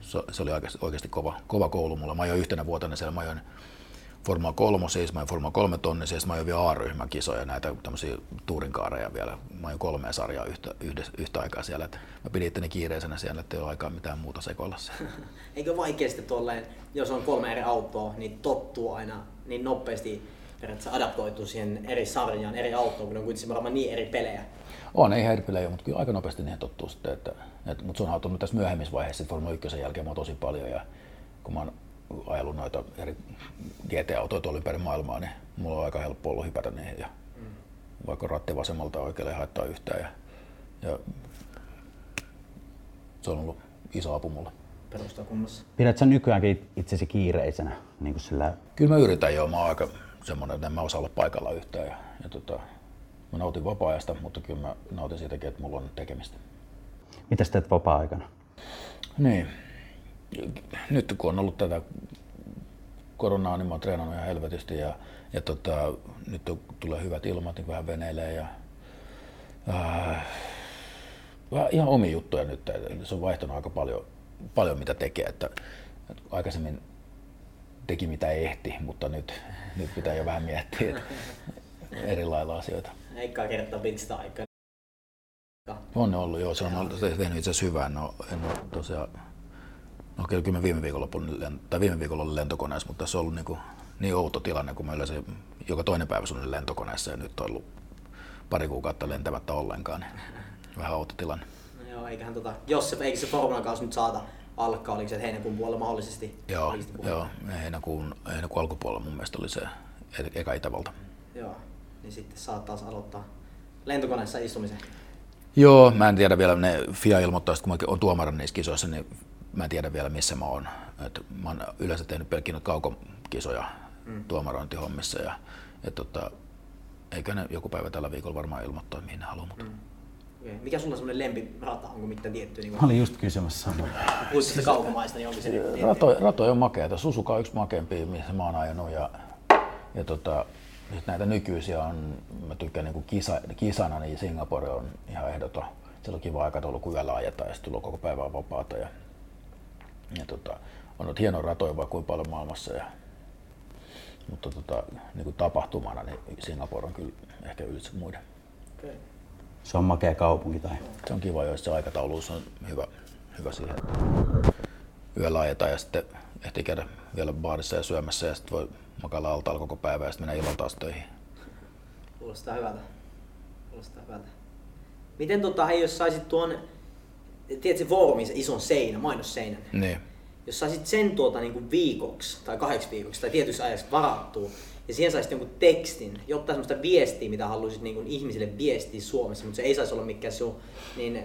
se, se oli oikeasti, oikeasti kova, kova koulu mulla. Mä ajoin yhtenä vuotena siellä, mä ajoin Formula 3, siis mä ajoin Formula 3 tonni, siis mä ajoin vielä A-ryhmän kisoja, näitä tämmöisiä tuurinkaareja vielä. Mä ajoin kolmea sarjaa yhtä, yhtä, yhtä aikaa siellä. Et mä pidin itteni kiireisenä siellä, että ei ole aikaa mitään muuta sekoilla siellä. (laughs) Eikö vaikeasti tuolleen, jos on kolme eri autoa, niin tottuu aina niin nopeasti periaatteessa adaptoituu siihen eri sarjaan, eri autoon, kun ne on kuitenkin varmaan niin eri pelejä. On, ei ihan pelejä, mutta kyllä aika nopeasti niihin tottuu sitten. Että, että, mutta se on auttanut tässä myöhemmissä vaiheissa, Formula 1 jälkeen mä tosi paljon ja kun mä oon ajellut noita eri GT-autoja tuolla ympäri maailmaa, niin mulla on aika helppo ollut hypätä niihin ja mm. vaikka ratti vasemmalta oikealle ei haittaa yhtään ja, ja se on ollut iso apu mulle. Perustaa kunnossa. Pidät sä nykyäänkin itsesi kiireisenä? Niin kuin sillä... Kyllä mä yritän jo, mä oon aika semmoinen, että en mä osaa olla paikalla yhtään ja, ja tota, mä nautin vapaa-ajasta, mutta kyllä mä nautin siitäkin, että mulla on tekemistä. Mitä sä teet vapaa-aikana? Niin. Nyt kun on ollut tätä koronaa, niin mä oon treenannut ihan helvetisti ja, ja tota, nyt on, tulee hyvät ilmat, niin vähän veneilee ja äh, vähän ihan omia juttuja nyt. Se on vaihtanut aika paljon, paljon mitä tekee. Että, että aikaisemmin teki mitä ehti, mutta nyt, nyt pitää jo vähän miettiä että eri lailla asioita. Eikä kertaa pitkä aikaa. On ne ollut, joo. Se on ollut, tehnyt itse asiassa hyvää. No, en ole tosiaan, no kyllä mä viime viikolla, tai viime viikolla oli lentokoneessa, mutta tässä on ollut niinku niin outo tilanne, kun mä yleensä joka toinen päivä sun lentokoneessa ja nyt on ollut pari kuukautta lentämättä ollenkaan. Niin vähän outo tilanne. No joo, eiköhän tota, jos se, eikö se Formulan kausi nyt saata alkaa, oliko se heinäkuun puolella mahdollisesti? Joo, joo heinäkuun, heinäkuun alkupuolella mun mielestä oli se e- eka Itävalta. Joo, niin sitten saat taas aloittaa lentokoneessa istumisen. Joo, mä en tiedä vielä, ne FIA ilmoittaa, että kun mä oon tuomarin niissä kisoissa, niin mä en tiedä vielä missä mä oon. Et mä oon yleensä tehnyt pelkkiä kaukokisoja mm. tuomarointihommissa ja, ja tota, eikä ne joku päivä tällä viikolla varmaan ilmoittaa, mihin ne haluaa. Mutta. Mm. Okay. Mikä sulla on semmoinen lempirata, onko mitään tiettyä? Niin Mä olin just kysymässä samaa. Puhuit sitä kaukomaista, niin onko se niin tietty? Rato, rato on makeita. Susuka on yksi makeimpia, missä mä oon ajanut. Ja, ja tota, sit näitä nykyisiä on, mä tykkään niin kisa, kisana, niin Singapore on ihan ehdoton. Siellä on kiva aikataulu, kun yöllä ajetaan ja sitten koko päivää vapaata. Ja, ja tota, on ollut hieno ratoja vaikka kuinka paljon maailmassa. Ja, mutta tota, niin kuin tapahtumana niin Singapore on kyllä ehkä ylitse muiden. Okay. Se on makea kaupunki tai Se on kiva, jos se aikatauluus on hyvä, hyvä siihen. Yöllä ajetaan ja sitten ehtii käydä vielä baarissa ja syömässä ja sitten voi makailla altaalla koko päivä ja sitten mennä illalla taas töihin. Kuulostaa hyvältä. Kuulostaa hyvältä. Miten tota, hei, jos saisit tuon, tiedätkö foorumin se ison seinä, mainosseinän, Niin. jos saisit sen tuota niin kuin viikoksi tai kahdeksi viikoksi tai tietyssä ajaksi varattua, ja siihen saisit jonkun tekstin, jotta semmoista viestiä, mitä haluaisit niin kuin ihmisille viestiä Suomessa, mutta se ei saisi olla mikään sun niin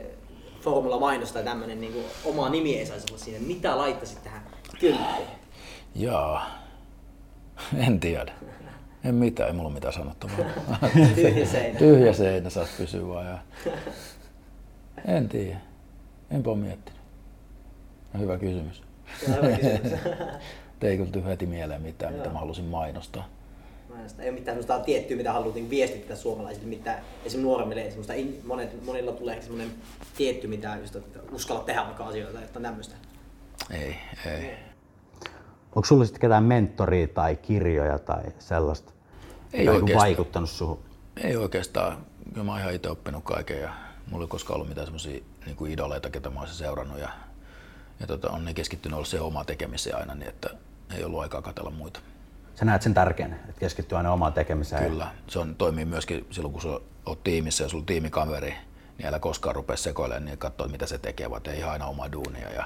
Formula mainos tai tämmöinen niin kuin, oma nimi ei saisi olla siinä. Mitä laittaisit tähän kylttiin? Jaa. En tiedä. En mitään, ei mulla mitään sanottavaa. Tyhjä seinä. Tyhjä seinä saat pysyä vaan. Ja... En tiedä. Enpä ole miettinyt. No, hyvä kysymys. Hyvä kysymys. (laughs) Ei kyllä heti mieleen mitään, mitä mä halusin mainostaa. Mainosta. Ei ole mitään semmoista tiettyä, mitä haluat niin viestittää suomalaisille, mitä esimerkiksi nuoremmille, ei semmoista, monet, monilla tulee semmoinen tietty, mitä just, että uskalla tehdä vaikka asioita, että tämmöistä. Ei, ei. onko sulla sitten ketään mentoria tai kirjoja tai sellaista? Ei joka on oikeastaan. vaikuttanut suhun? Ei oikeastaan. Kyllä mä oon ihan itse oppinut kaiken ja mulla ei koskaan ollut mitään semmoisia niin idoleita, ketä mä olisin seurannut. Ja, ja tota, on ne keskittynyt olla se oma tekemiseen aina niin, että ei ollut aikaa katella muita. Sä näet sen tärkeänä, että keskittyy aina omaan tekemiseen. Kyllä. Se on, toimii myöskin silloin, kun sä oot tiimissä ja sulla on tiimikaveri, niin älä koskaan rupea sekoilemaan niin katsoa, mitä se tekee, vaan tee ihan aina omaa duunia ja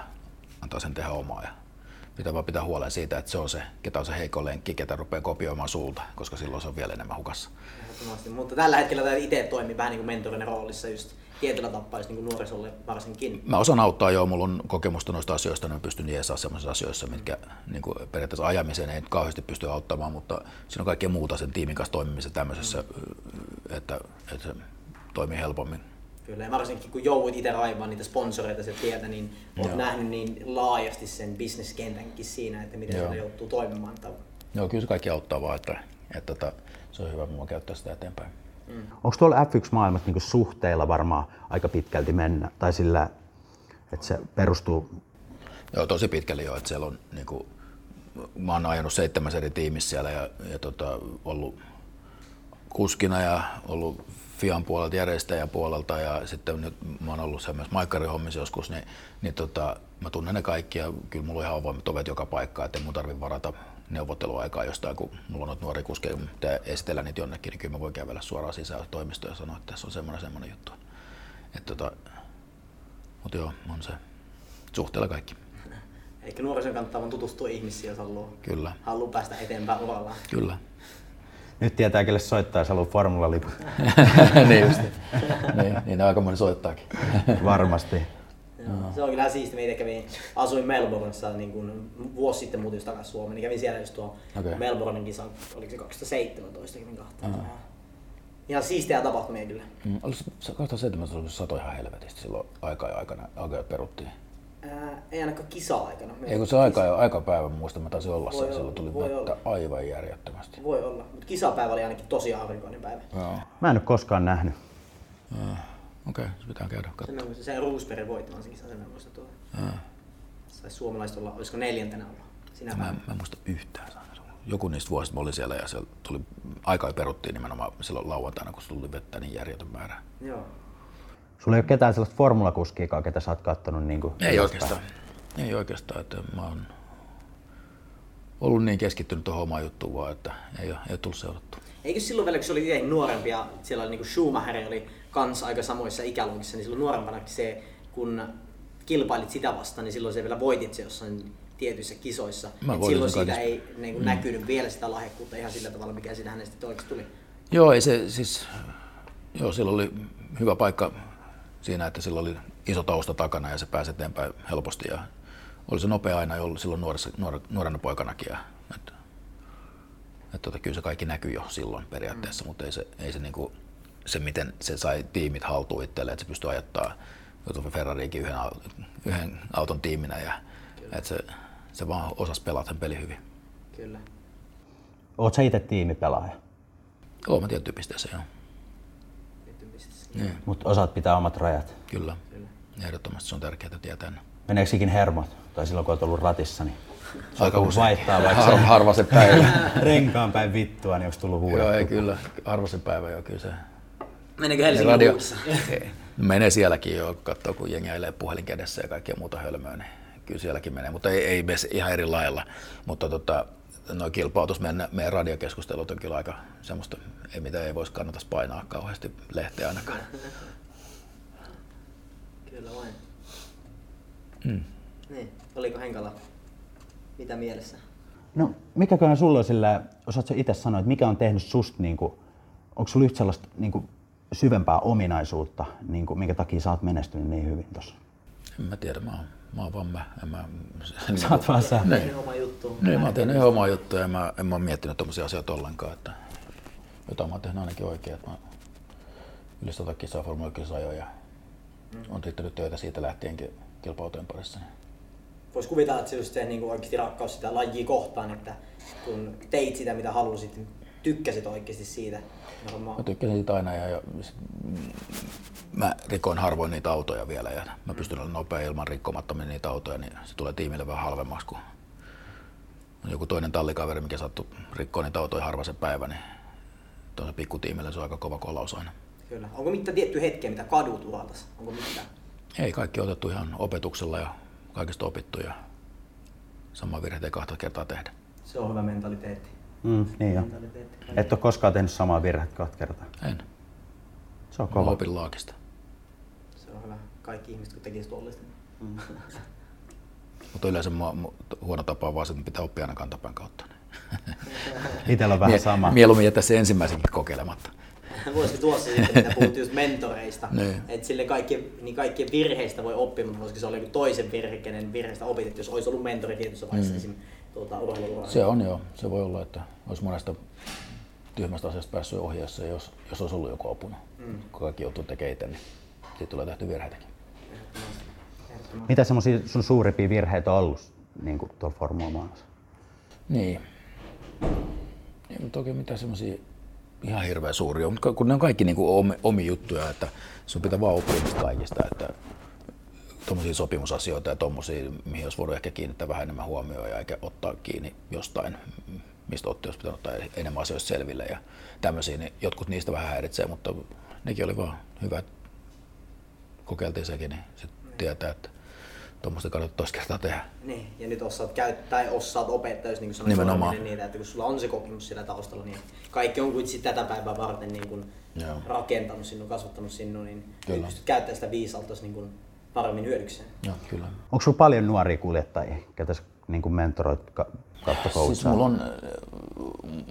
antaa sen tehdä omaa. Ja pitää vaan pitää huolen siitä, että se on se, ketä on se heikko lenkki, ketä rupeaa kopioimaan sulta, koska silloin se on vielä enemmän hukassa. Ehdottomasti. Mutta tällä hetkellä tämä itse toimii vähän niin kuin mentorina roolissa just tietyllä tapaa niin nuorisolle varsinkin. Mä osaan auttaa jo, mulla on kokemusta noista asioista, niin mä pystyn jeesaa sellaisissa asioissa, mitkä niin kuin periaatteessa ajamiseen ei nyt kauheasti pysty auttamaan, mutta siinä on kaikkea muuta sen tiimin kanssa toimimisessa tämmöisessä, että, että se toimii helpommin. Kyllä, ja varsinkin kun jouduit itse raivaan niitä sponsoreita sieltä tietä, niin olet Joo. nähnyt niin laajasti sen bisneskentänkin siinä, että miten Joo. se joutuu toimimaan. Joo, kyllä se kaikki auttaa vaan, että, että, että se on hyvä, että mä käyttää sitä eteenpäin. Onko tuolla F1-maailmassa niinku suhteilla varmaan aika pitkälti mennä? Tai sillä, että se perustuu... Joo, tosi pitkälle jo, että siellä on niin kuin, mä oon ajanut seitsemäs eri tiimissä siellä ja, ja tota, ollut kuskina ja ollut Fian puolelta, järjestäjän puolelta ja sitten nyt mä oon ollut semmoisessa maikkarihommissa joskus, niin, niin tota, mä tunnen ne kaikki ja kyllä mulla on ihan avoimet ovet joka paikkaan, että ei mun tarvi varata neuvotteluaikaa jostain, kun mulla on noita nuoria kuskeja, kun pitää esitellä niitä jonnekin, niin kyllä mä voin kävellä suoraan sisään toimistoon ja sanoa, että tässä on semmoinen semmoinen juttu. Et tota, mutta joo, on se suhteella kaikki. Eikä nuorison kannattaa vaan tutustua ihmisiin, jos haluaa, Kyllä, haluaa päästä eteenpäin urallaan. kyllä. Nyt tietää, kelle soittaa, jos haluaa formulalipun. (laughs) niin just. niin, niin aika moni soittaakin. Varmasti. Se on kyllä siisti. Meitä kävin, asuin Melbourneissa niin kuin vuosi sitten muutin just takaisin Suomeen, niin kävin siellä just tuo Okei. Melbournen kisan, oliko se 2017 kävin kahteen. Mm. Ihan siistejä tapahtumia kyllä. Mm, olisi 2017 ollut sato ihan helvetisti silloin aikaa ja aikana, aikaa peruttiin. Ää, ei ainakaan kisa-aikana. Ei kun se aika ja aikapäivä, muista mä taisin olla siellä, silloin tuli vettä olla. aivan järjettömästi. Voi olla, mutta kisapäivä oli ainakin tosi aurinkoinen päivä. Joo, Mä en ole koskaan nähnyt. Okei, se pitää käydä Sen katsomaan. sen Roosberg voitti vaan sen kisan, sen mä muistan tuolla. Saisi suomalaiset olla, olisiko neljäntenä olla sinä Mä, mä en muista yhtään. Joku niistä vuosista mä olin siellä ja siellä tuli, aikaa ja peruttiin nimenomaan silloin lauantaina, kun tuli vettä niin järjetön määrä. Joo. Sulla ei ole ketään sellaista formulakuskiikaa, ketä sä oot kattonut niin kuin Ei oikeastaan. Ei oikeastaan, että mä oon ollut niin keskittynyt tuohon omaan juttuun vaan, että ei ole, ei ole tullut seurattua. Eikö silloin vielä, kun se oli itse nuorempi ja siellä oli niin Schumacher oli kans aika samoissa ikäluokissa, niin silloin nuorempana se, kun kilpailit sitä vastaan, niin silloin se vielä voitit se jossain tietyissä kisoissa. Silloin siitä ei niin kuin, näkynyt vielä sitä lahjakkuutta ihan sillä tavalla, mikä siitä hänestä oikeasti tuli. Joo, ei se siis, joo, sillä oli hyvä paikka siinä, että sillä oli iso tausta takana ja se pääsi eteenpäin helposti ja oli se nopea aina jo silloin nuoressa, nuor, nuorena poikanakin. Ja, että, että, tota, kyllä se kaikki näkyi jo silloin periaatteessa, mm. mutta ei se, ei se, niinku, se, miten se sai tiimit haltuun itselleen, että se pystyi ajattaa Ferrariikin yhden, yhden auton tiiminä ja että se, se vaan osasi pelata sen peli hyvin. Kyllä. Oot sä itse tiimipelaaja, Joo, mä tiettyyn pisteeseen, joo. Niin, mutta osaat pitää omat rajat. kyllä. Ehdottomasti se on tärkeää tietää. ne. Meneekö ikin hermot? Tai silloin kun oot ollut ratissa, niin Aika usein. vaihtaa vaikka Har, se harva se päivä. (laughs) renkaan päin vittua, niin onko tullut joo, ei huudettu? kyllä. Harva se päivä jo kyllä se. Meneekö Helsingin radio, ei. No menee sielläkin jo, katsoo kun jengi ajelee puhelin kädessä ja kaikkea muuta hölmöä, niin kyllä sielläkin menee, mutta ei, ei mene ihan eri lailla. Mutta tota, nuo kilpautus, meidän, meidän radiokeskustelut on kyllä aika semmoista, ei mitä ei voisi kannata painaa kauheasti lehteä ainakaan. Kyllä vain. Mm. Niin. Oliko Henkala mitä mielessä? No, mikäköhän sulla on sillä, osaatko itse sanoa, että mikä on tehnyt susta, niin kuin, onko sulla yhtä sellaista niin kuin, syvempää ominaisuutta, niin kuin, minkä takia sä oot menestynyt niin hyvin tuossa? En mä tiedä, mä oon, mä oon vaan mä. En mä, (laughs) Sä oot vaan sä. Niin. oma juttu. Niin, mä oon tehnyt ihan omaa juttuja ja mä, en mä oon miettinyt tommosia asioita ollenkaan. Että jotain mä oon tehnyt ainakin oikein, että mä yli sata kisaa Formula 1 ajoin ja on tehnyt töitä siitä lähtienkin kilpautojen parissa. Niin. Voisi kuvitella, että se just se niin kuin oikeasti rakkaus sitä lajia kohtaan, että kun teit sitä mitä halusit, niin tykkäsit oikeasti siitä. Varmaan. Mä tykkäsin siitä aina ja, ja sit, mä rikoin harvoin niitä autoja vielä ja mä pystyn olemaan nopea ilman rikkomattomia niitä autoja, niin se tulee tiimille vähän halvemmaksi kuin joku toinen tallikaveri, mikä sattui rikkoa niitä autoja harva se päivä, niin tuossa pikkutiimille se on aika kova kolaus aina. Kyllä. Onko mitään tiettyä hetkeä, mitä kadut uratas? Onko mitään? Ei, kaikki on otettu ihan opetuksella ja kaikista opittu ja sama virhe ei kahta kertaa tehdä. Se on hyvä mentaliteetti. Mm, niin jo. Et ole koskaan tehnyt samaa virhettä kahta kertaa. En. Se on Mä kova. opin laakista. Se on hyvä. Kaikki ihmiset kun tekisivät tuollaista. (laughs) niin- Mutta yleensä mua, mu- huono tapa on vaan se, että pitää oppia aina kantapään kautta. (laughs) Itellä on vähän sama. Mieluummin jättää se ensimmäisenkin kokeilematta. (laughs) Voisiko tuossa sitten, mitä puhut just mentoreista, Niin. että sille kaikki, niin kaikkien virheistä voi oppia, mutta voisiko se olla joku toisen virhe, kenen virheistä opit, että jos olisi ollut mentori tietyssä vaiheessa mm. esim. Tuota, urheiluuralla. Se on joo. Se voi olla, että olisi monesta tyhmästä asiasta päässyt ohi, jos, jos, olisi ollut joku apuna. Mm. Kun kaikki joutuu tekemään itse, niin siitä tulee tehty virheitäkin. Mitä semmoisia sun suurimpia virheitä on ollut niin kuin tuolla formula Niin. Ei mutta toki mitään semmoisia ihan hirveän suuria, mutta kun ne on kaikki niin kuin omi, omi juttuja, että sun pitää vaan oppia kaikista, että tuommoisia sopimusasioita ja tuommoisia, mihin olisi voinut ehkä kiinnittää vähän enemmän huomioon ja eikä ottaa kiinni jostain, mistä otti, jos pitää ottaa enemmän asioista selville ja tämmöisiä, niin jotkut niistä vähän häiritsee, mutta nekin oli vaan hyvä, että kokeiltiin sekin, niin sitten tietää, että tuommoista kannattaa toista kertaa tehdä. Niin, ja nyt osaat käyttää tai osaat opettaa, jos niin kuin sanoit, Nimenomaan. Suominen niitä, että kun sulla on se kokemus siellä taustalla, niin kaikki on kuitenkin tätä päivää varten niin kuin Joo. rakentanut sinun, kasvattanut sinun, niin Kyllä. pystyt käyttämään sitä viisalta niin kuin paremmin hyödykseen. Joo, kyllä. Onko sulla paljon nuoria kuljettajia, ketä niin kuin mentoroit ka- kautta Siis coachaa? mulla on äh,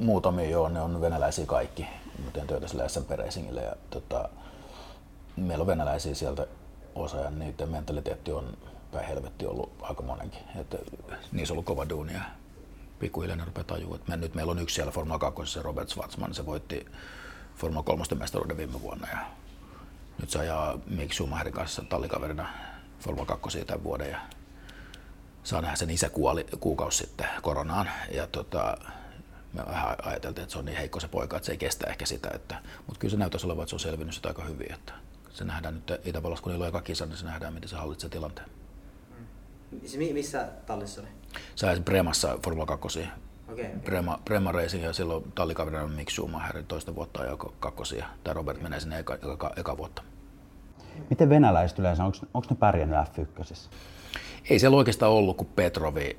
muutamia joo, ne on venäläisiä kaikki. Mä teen töitä sillä SMP Racingille ja tota, meillä on venäläisiä sieltä osa ja niiden mentaliteetti on päin helvetti ollut aika monenkin. Että niissä on ollut kova duuni ja pikkuhiljaa ne rupeaa tajua. että me, nyt meillä on yksi siellä Formula 2, se Robert Schwarzman, se voitti Formula 3 mestaruuden viime vuonna ja nyt se ajaa Mick Schumacherin kanssa tallikaverina Formula 2 tämän vuoden ja saa nähdä sen isä kuoli kuukausi sitten koronaan ja tota, me vähän ajateltiin, että se on niin heikko se poika, että se ei kestä ehkä sitä, että, mutta kyllä se näyttäisi olevan, että se on selvinnyt sitä aika hyvin, että se nähdään nyt Itävallassa, kun niillä on eka kisa, niin se nähdään, miten se hallitsee tilanteen. Mi- missä tallissa oli? Sä ajasit Bremassa Formula 2. Okei, okay, Brema, Brema Racing ja silloin tallikaverina on Mick Schumacher toista vuotta ajoi kakkosia. Tämä Robert menee sinne eka, eka, eka vuotta. Miten venäläiset yleensä, onko ne pärjännyt F1? ei siellä oikeastaan ollut kuin Petrovi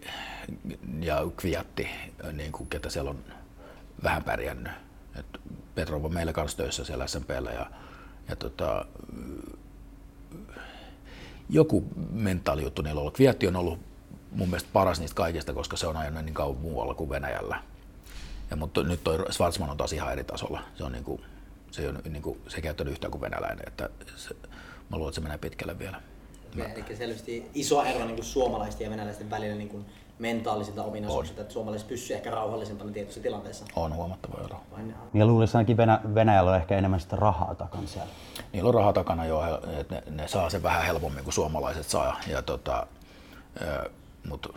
ja Kviatti, niin kuin, ketä siellä on vähän pärjännyt. Et Petrov on meillä kanssa töissä siellä SMPllä ja, ja tota, joku mentaalijuttu niillä on ollut. Kviatti on ollut mun mielestä paras niistä kaikista, koska se on aina niin kauan muualla kuin Venäjällä. Ja, mutta nyt toi Schwarzman on taas ihan eri tasolla. Se on niin kuin, se, on, niin kuin, se käyttänyt yhtään kuin venäläinen. Että se, mä luulen, että se menee pitkälle vielä. Eli selvästi iso ero niin kuin suomalaisten ja venäläisten välillä niin kuin mentaalisilta ominaisuuksilta, että suomalaiset pysyvät ehkä rauhallisempana tietyissä tilanteissa. On huomattava ero. Ja luulisin ainakin Venä- Venäjällä on ehkä enemmän sitä rahaa takana siellä. Niillä on rahaa takana jo, että ne, ne, saa sen vähän helpommin kuin suomalaiset saa. Ja tota, mutta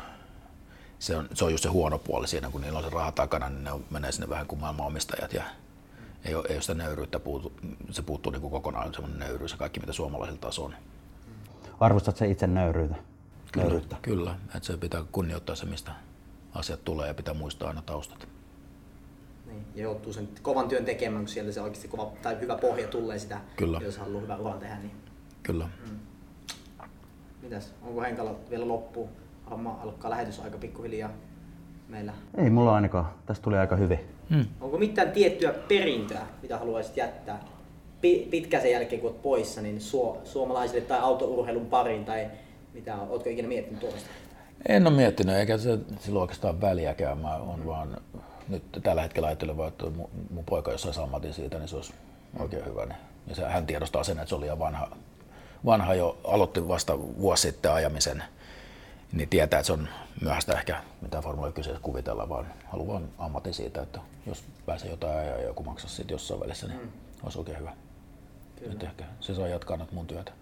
se on, se on just se huono puoli siinä, kun niillä on se raha takana, niin ne on, menee sinne vähän kuin maailmanomistajat ja ei ole, ei ole sitä nöyryyttä, puutu, se puuttuu niin kuin kokonaan semmoinen nöyryys ja kaikki mitä suomalaisilta taas on. Arvostat se itse nöyryyttä? Kyllä, nöyryyttä. kyllä että se pitää kunnioittaa se, mistä asiat tulee ja pitää muistaa aina taustat. Niin, ja joutuu sen kovan työn tekemään, kun sieltä se oikeasti kova, tai hyvä pohja tulee sitä, kyllä. jos haluaa hyvän uran tehdä. Niin. Kyllä. Mm. Mitäs, onko Henkalla vielä loppu? Amma alkaa lähetys aika pikkuhiljaa meillä. Ei mulla ainakaan. Tästä tuli aika hyvin. Hmm. Onko mitään tiettyä perintöä, mitä haluaisit jättää pitkän sen jälkeen, kun olet poissa, niin su- suomalaisille tai autourheilun pariin tai mitä, oletko ikinä miettinyt tuosta? En ole miettinyt, eikä se silloin oikeastaan väliäkään. Mä on vaan nyt tällä hetkellä ajattelen vaan, että mun, mun poika jos saisi ammatin siitä, niin se olisi oikein hyvä. Niin. Ja se, hän tiedostaa sen, että se oli jo vanha, vanha jo, aloitti vasta vuosi sitten ajamisen niin tietää, että se on myöhäistä ehkä mitä Formula 1 kuvitella, vaan haluan ammatin siitä, että jos pääsee jotain ajaa ja joku maksaa siitä jossain välissä, niin mm. olisi oikein hyvä. Kyllä. Nyt ehkä se saa jatkaa nyt mun työtä.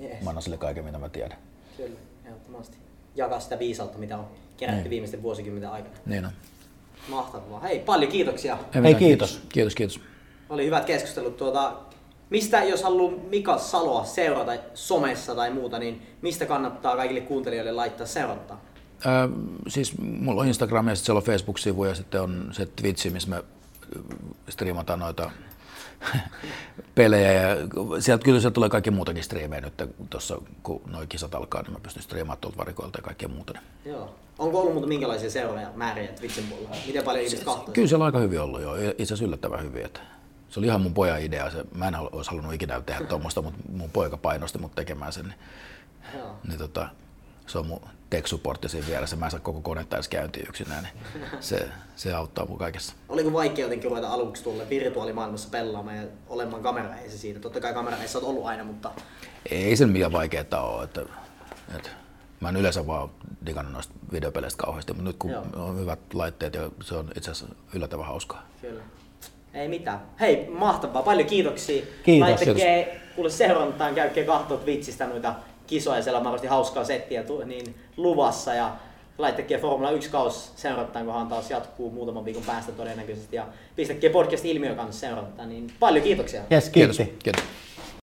Yes. Mä annan sille kaiken, mitä mä tiedän. Kyllä, ehdottomasti. Jakaa sitä viisautta, mitä on kerätty niin. viimeisten vuosikymmenten aikana. Niin on. Mahtavaa. Hei, paljon kiitoksia. Hei, kiitos. Kiitos, kiitos. Oli hyvät keskustelut. Tuota, Mistä, jos haluaa Mika Saloa seurata somessa tai muuta, niin mistä kannattaa kaikille kuuntelijoille laittaa seurantaa? Äh, siis mulla on Instagram ja sitten siellä on Facebook-sivu ja sitten on se Twitch, missä me striimataan noita (laughs) pelejä ja sieltä kyllä sieltä tulee kaikki muutakin striimejä nyt tuossa kun nuo kisat alkaa, niin mä pystyn striimaamaan tuolta varikoilta ja kaikkea muuta. Niin. Joo. Onko ollut muuta minkälaisia seuraajia määriä Twitchin puolella? Miten paljon ihmiset katsoo? Kyllä siellä on aika hyvin ollut jo, itse asiassa yllättävän hyvin. Että se oli ihan mun pojan idea. Se, mä en olisi halunnut ikinä tehdä tuommoista, mutta mun poika painosti mut tekemään sen. Niin, niin tota, se on mun tech supportti siinä vieressä. Mä en saa koko konetta edes käyntiin yksinään, niin (laughs) se, se auttaa mun kaikessa. Oliko vaikea jotenkin ruveta aluksi tuolle virtuaalimaailmassa pelaamaan ja olemaan kameraeissa siinä? Totta kai kameraeissa olet ollut aina, mutta... Ei se mitään vaikeaa ole. Että, että mä en yleensä vaan digannut noista videopeleistä kauheasti, mutta nyt kun Joo. on hyvät laitteet ja se on itse asiassa yllättävän hauskaa. Kyllä. Ei mitään. Hei, mahtavaa. Paljon kiitoksia. Kiitos. Laittakaa kuule seurantaan, käykää katsoa Twitchistä noita kisoja. Siellä on varmasti hauskaa settiä niin luvassa. Ja laittakaa Formula 1 kaus seurantaan, kunhan taas jatkuu muutaman viikon päästä todennäköisesti. Ja pistäkää podcast Ilmiö kanssa seurantaan. Niin paljon kiitoksia. Yes, kiitos. kiitos. kiitos.